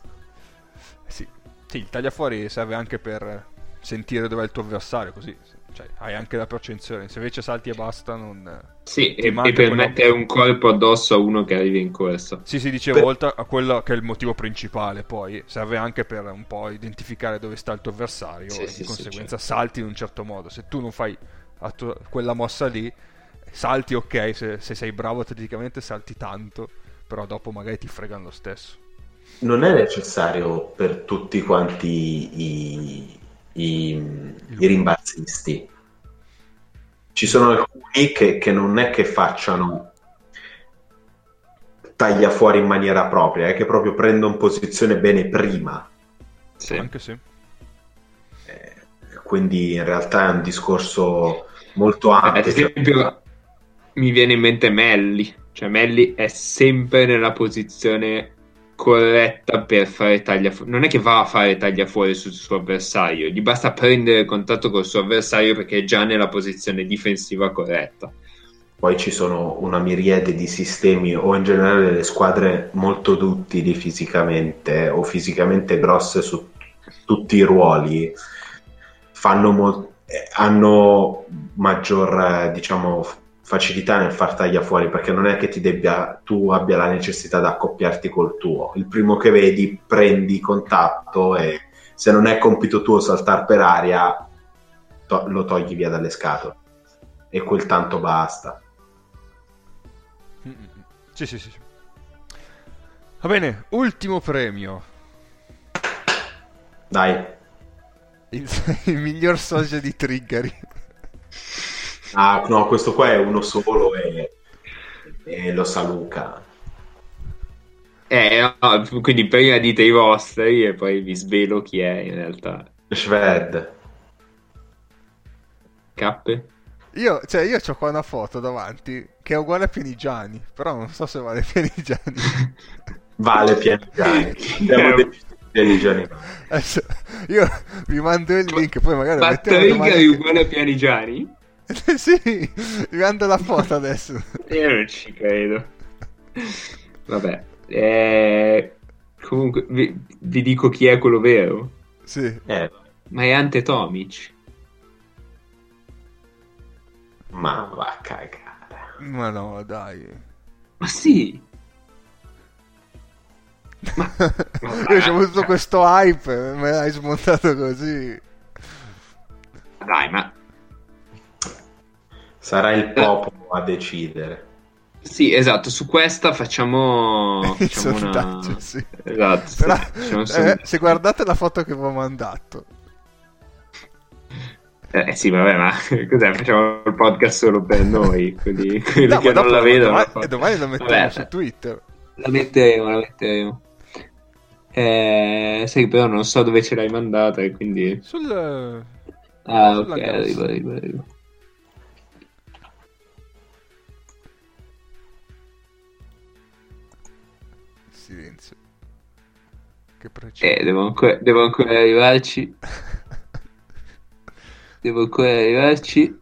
Sì. Sì, il tagliafuori serve anche per sentire dov'è il tuo avversario, così cioè, hai anche la percezione. Se invece salti e basta, non... sì, e, e per mettere un colpo addosso a uno che arriva in corsa. Sì, si dicevo, Per- oltre a quello che è il motivo principale, poi serve anche per un po' identificare dove sta il tuo avversario Sì, e sì, di sì, conseguenza certo. salti in un certo modo. Se tu non fai attu- quella mossa lì, salti ok, se, se sei bravo atleticamente salti tanto, però dopo magari ti fregano lo stesso. Non è necessario per tutti quanti i, i, i rimbalzisti. Ci sono alcuni che, che non è che facciano taglia fuori in maniera propria, è che proprio prendono posizione bene prima. Sì. Anche se... Eh, quindi in realtà è un discorso molto Ad ampio. cioè- esempio, mi viene in mente Melli. Cioè, Melli è sempre nella posizione corretta per fare taglia fuori. Non è che va a fare taglia fuori sul suo avversario, gli basta prendere contatto col suo avversario perché è già nella posizione difensiva corretta. Poi ci sono una miriade di sistemi o in generale le squadre molto duttili fisicamente o fisicamente grosse su tutti i ruoli fanno mol- eh, hanno maggior eh, diciamo facilità nel far taglia fuori perché non è che ti debbia, tu abbia la necessità di accoppiarti col tuo il primo che vedi prendi contatto e se non è compito tuo saltare per aria to- lo togli via dalle scatole e quel tanto basta. Sì, sì, sì. Va bene, ultimo premio. Dai. Il, il miglior sosia di Triggeri. Ah, no, questo qua è uno solo e, e lo sa Luca. Eh, no, quindi prima dite i vostri e poi vi svelo chi è in realtà. Shved. Cappe? Io, cioè, io ho qua una foto davanti che è uguale a Pianigiani, però non so se vale Pianigiani. Vale deciso Pianigiani. Adesso, io vi mando il link, poi magari domani- è uguale a Pianigiani? sì, vi mando la foto adesso. Io non ci credo. Vabbè. eh, comunque, vi, vi dico chi è quello vero. Sì. Eh, Ma è Ante Tomic. ma va a cagare. Ma no, dai. Ma sì. Io ci ho avuto questo hype, me l'hai smontato così. Dai, ma Sarà il popolo a decidere. sì, esatto. Su questa facciamo, facciamo una. sondaggio, sì. Esatto. sì, Però, facciamo un eh, se guardate la foto che vi ho mandato, Eh sì, vabbè, ma cos'è? Facciamo il podcast solo per noi, quelli, quelli No, che non la vedono. domani, e domani lo mettiamo Vabbè, su Twitter. La metteremo, la metteremo. Eh, sai, però non so dove ce l'hai mandata, e quindi... Sul... Ah, Sulla ok, arrivo, arrivo, arrivo. Che preciso. Eh, devo ancora, devo ancora arrivarci. Devo ancora arrivarci.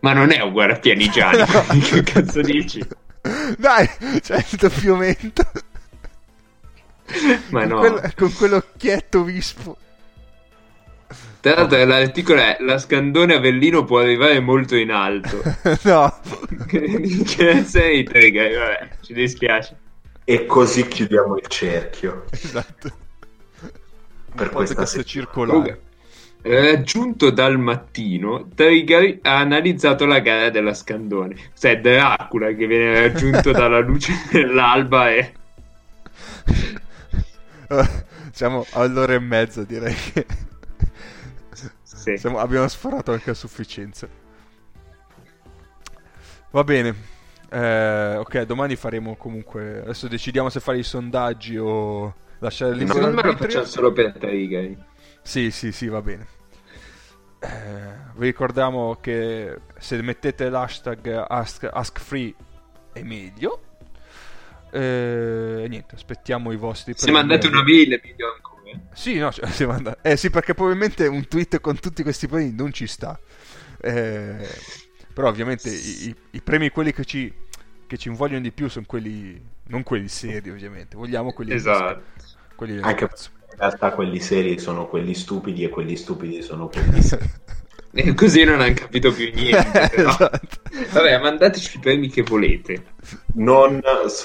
Ma non è uguale a Pianigiani, No. che cazzo dici? Dai, c'è il doppiamento. Ma con, no. quel- con quell'occhietto vispo. Tra l'altro l'articolo è La Scandone Avellino può arrivare molto in alto. no. che sei trigger, vabbè, ci dispiace. E così chiudiamo il cerchio. Esatto. Per podcast circolare. Raggiunto dal mattino, Trigger ha analizzato la gara della Scandone. Cioè, Dracula che viene raggiunto dalla luce dell'alba e... Eh, Siamo all'ora e mezza, direi che Sì. siamo- abbiamo sforato anche a sufficienza. Va bene. Eh, ok, domani faremo comunque. Adesso decidiamo se fare i sondaggi o lasciare il libero Secondo me lo facciamo solo per Trigger. Sì, sì, sì, va bene. Eh, vi ricordiamo che se mettete l'hashtag ask, AskFree è meglio. Eh, E niente, aspettiamo i vostri Se premi. mandate una mail è meglio ancora. Sì, no, cioè, se manda- Eh sì, perché probabilmente un tweet con tutti questi premi non ci sta. Eh, però ovviamente i, i- premi quelli che ci, che ci invogliono di più sono quelli, non quelli seri ovviamente, vogliamo quelli Esatto. quelli Anche cazzo. in realtà quelli seri sono quelli stupidi e quelli stupidi sono quelli seri. E così non hanno capito più niente. Esatto. Vabbè, mandateci i premi che volete. Non,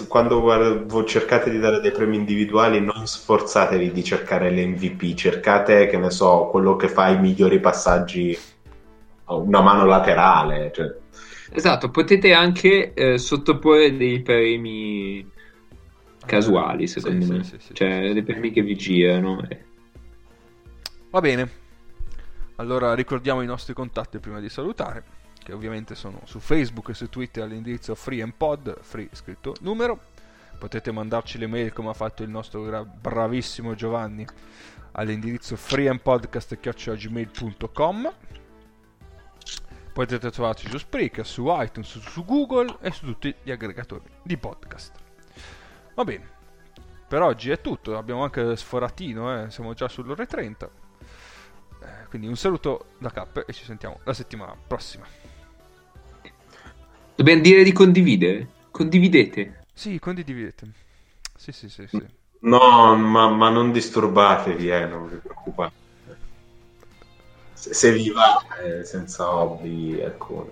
quando guarda- voi cercate di dare dei premi individuali, non sforzatevi di cercare l'MVP, cercate, che ne so, quello che fa i migliori passaggi, una mano laterale. Cioè, Esatto, potete anche eh, sottoporre dei premi casuali, secondo Sì, me. sì, sì, sì, cioè, sì, dei premi che vi girano. eh. Va bene. Allora ricordiamo i nostri contatti prima di salutare, che ovviamente sono su Facebook e su Twitter all'indirizzo FreeandPod, free scritto numero. Potete mandarci le mail come ha fatto il nostro gra- bravissimo Giovanni all'indirizzo freeandpodcast.gmail.com Potete trovarci su Spreaker, su iTunes, su, Google e su tutti gli aggregatori di podcast. Va bene, per oggi è tutto, abbiamo anche sforatino, eh, siamo già sull'ora e 30. Eh, quindi un saluto da Cap e ci sentiamo la settimana prossima. Dobbiamo dire di condividere. Condividete. Sì, condividete. Sì, sì, sì, sì. no, ma, ma non disturbatevi, eh, non vi preoccupate. Se, se vi va, eh, senza hobby, ecco.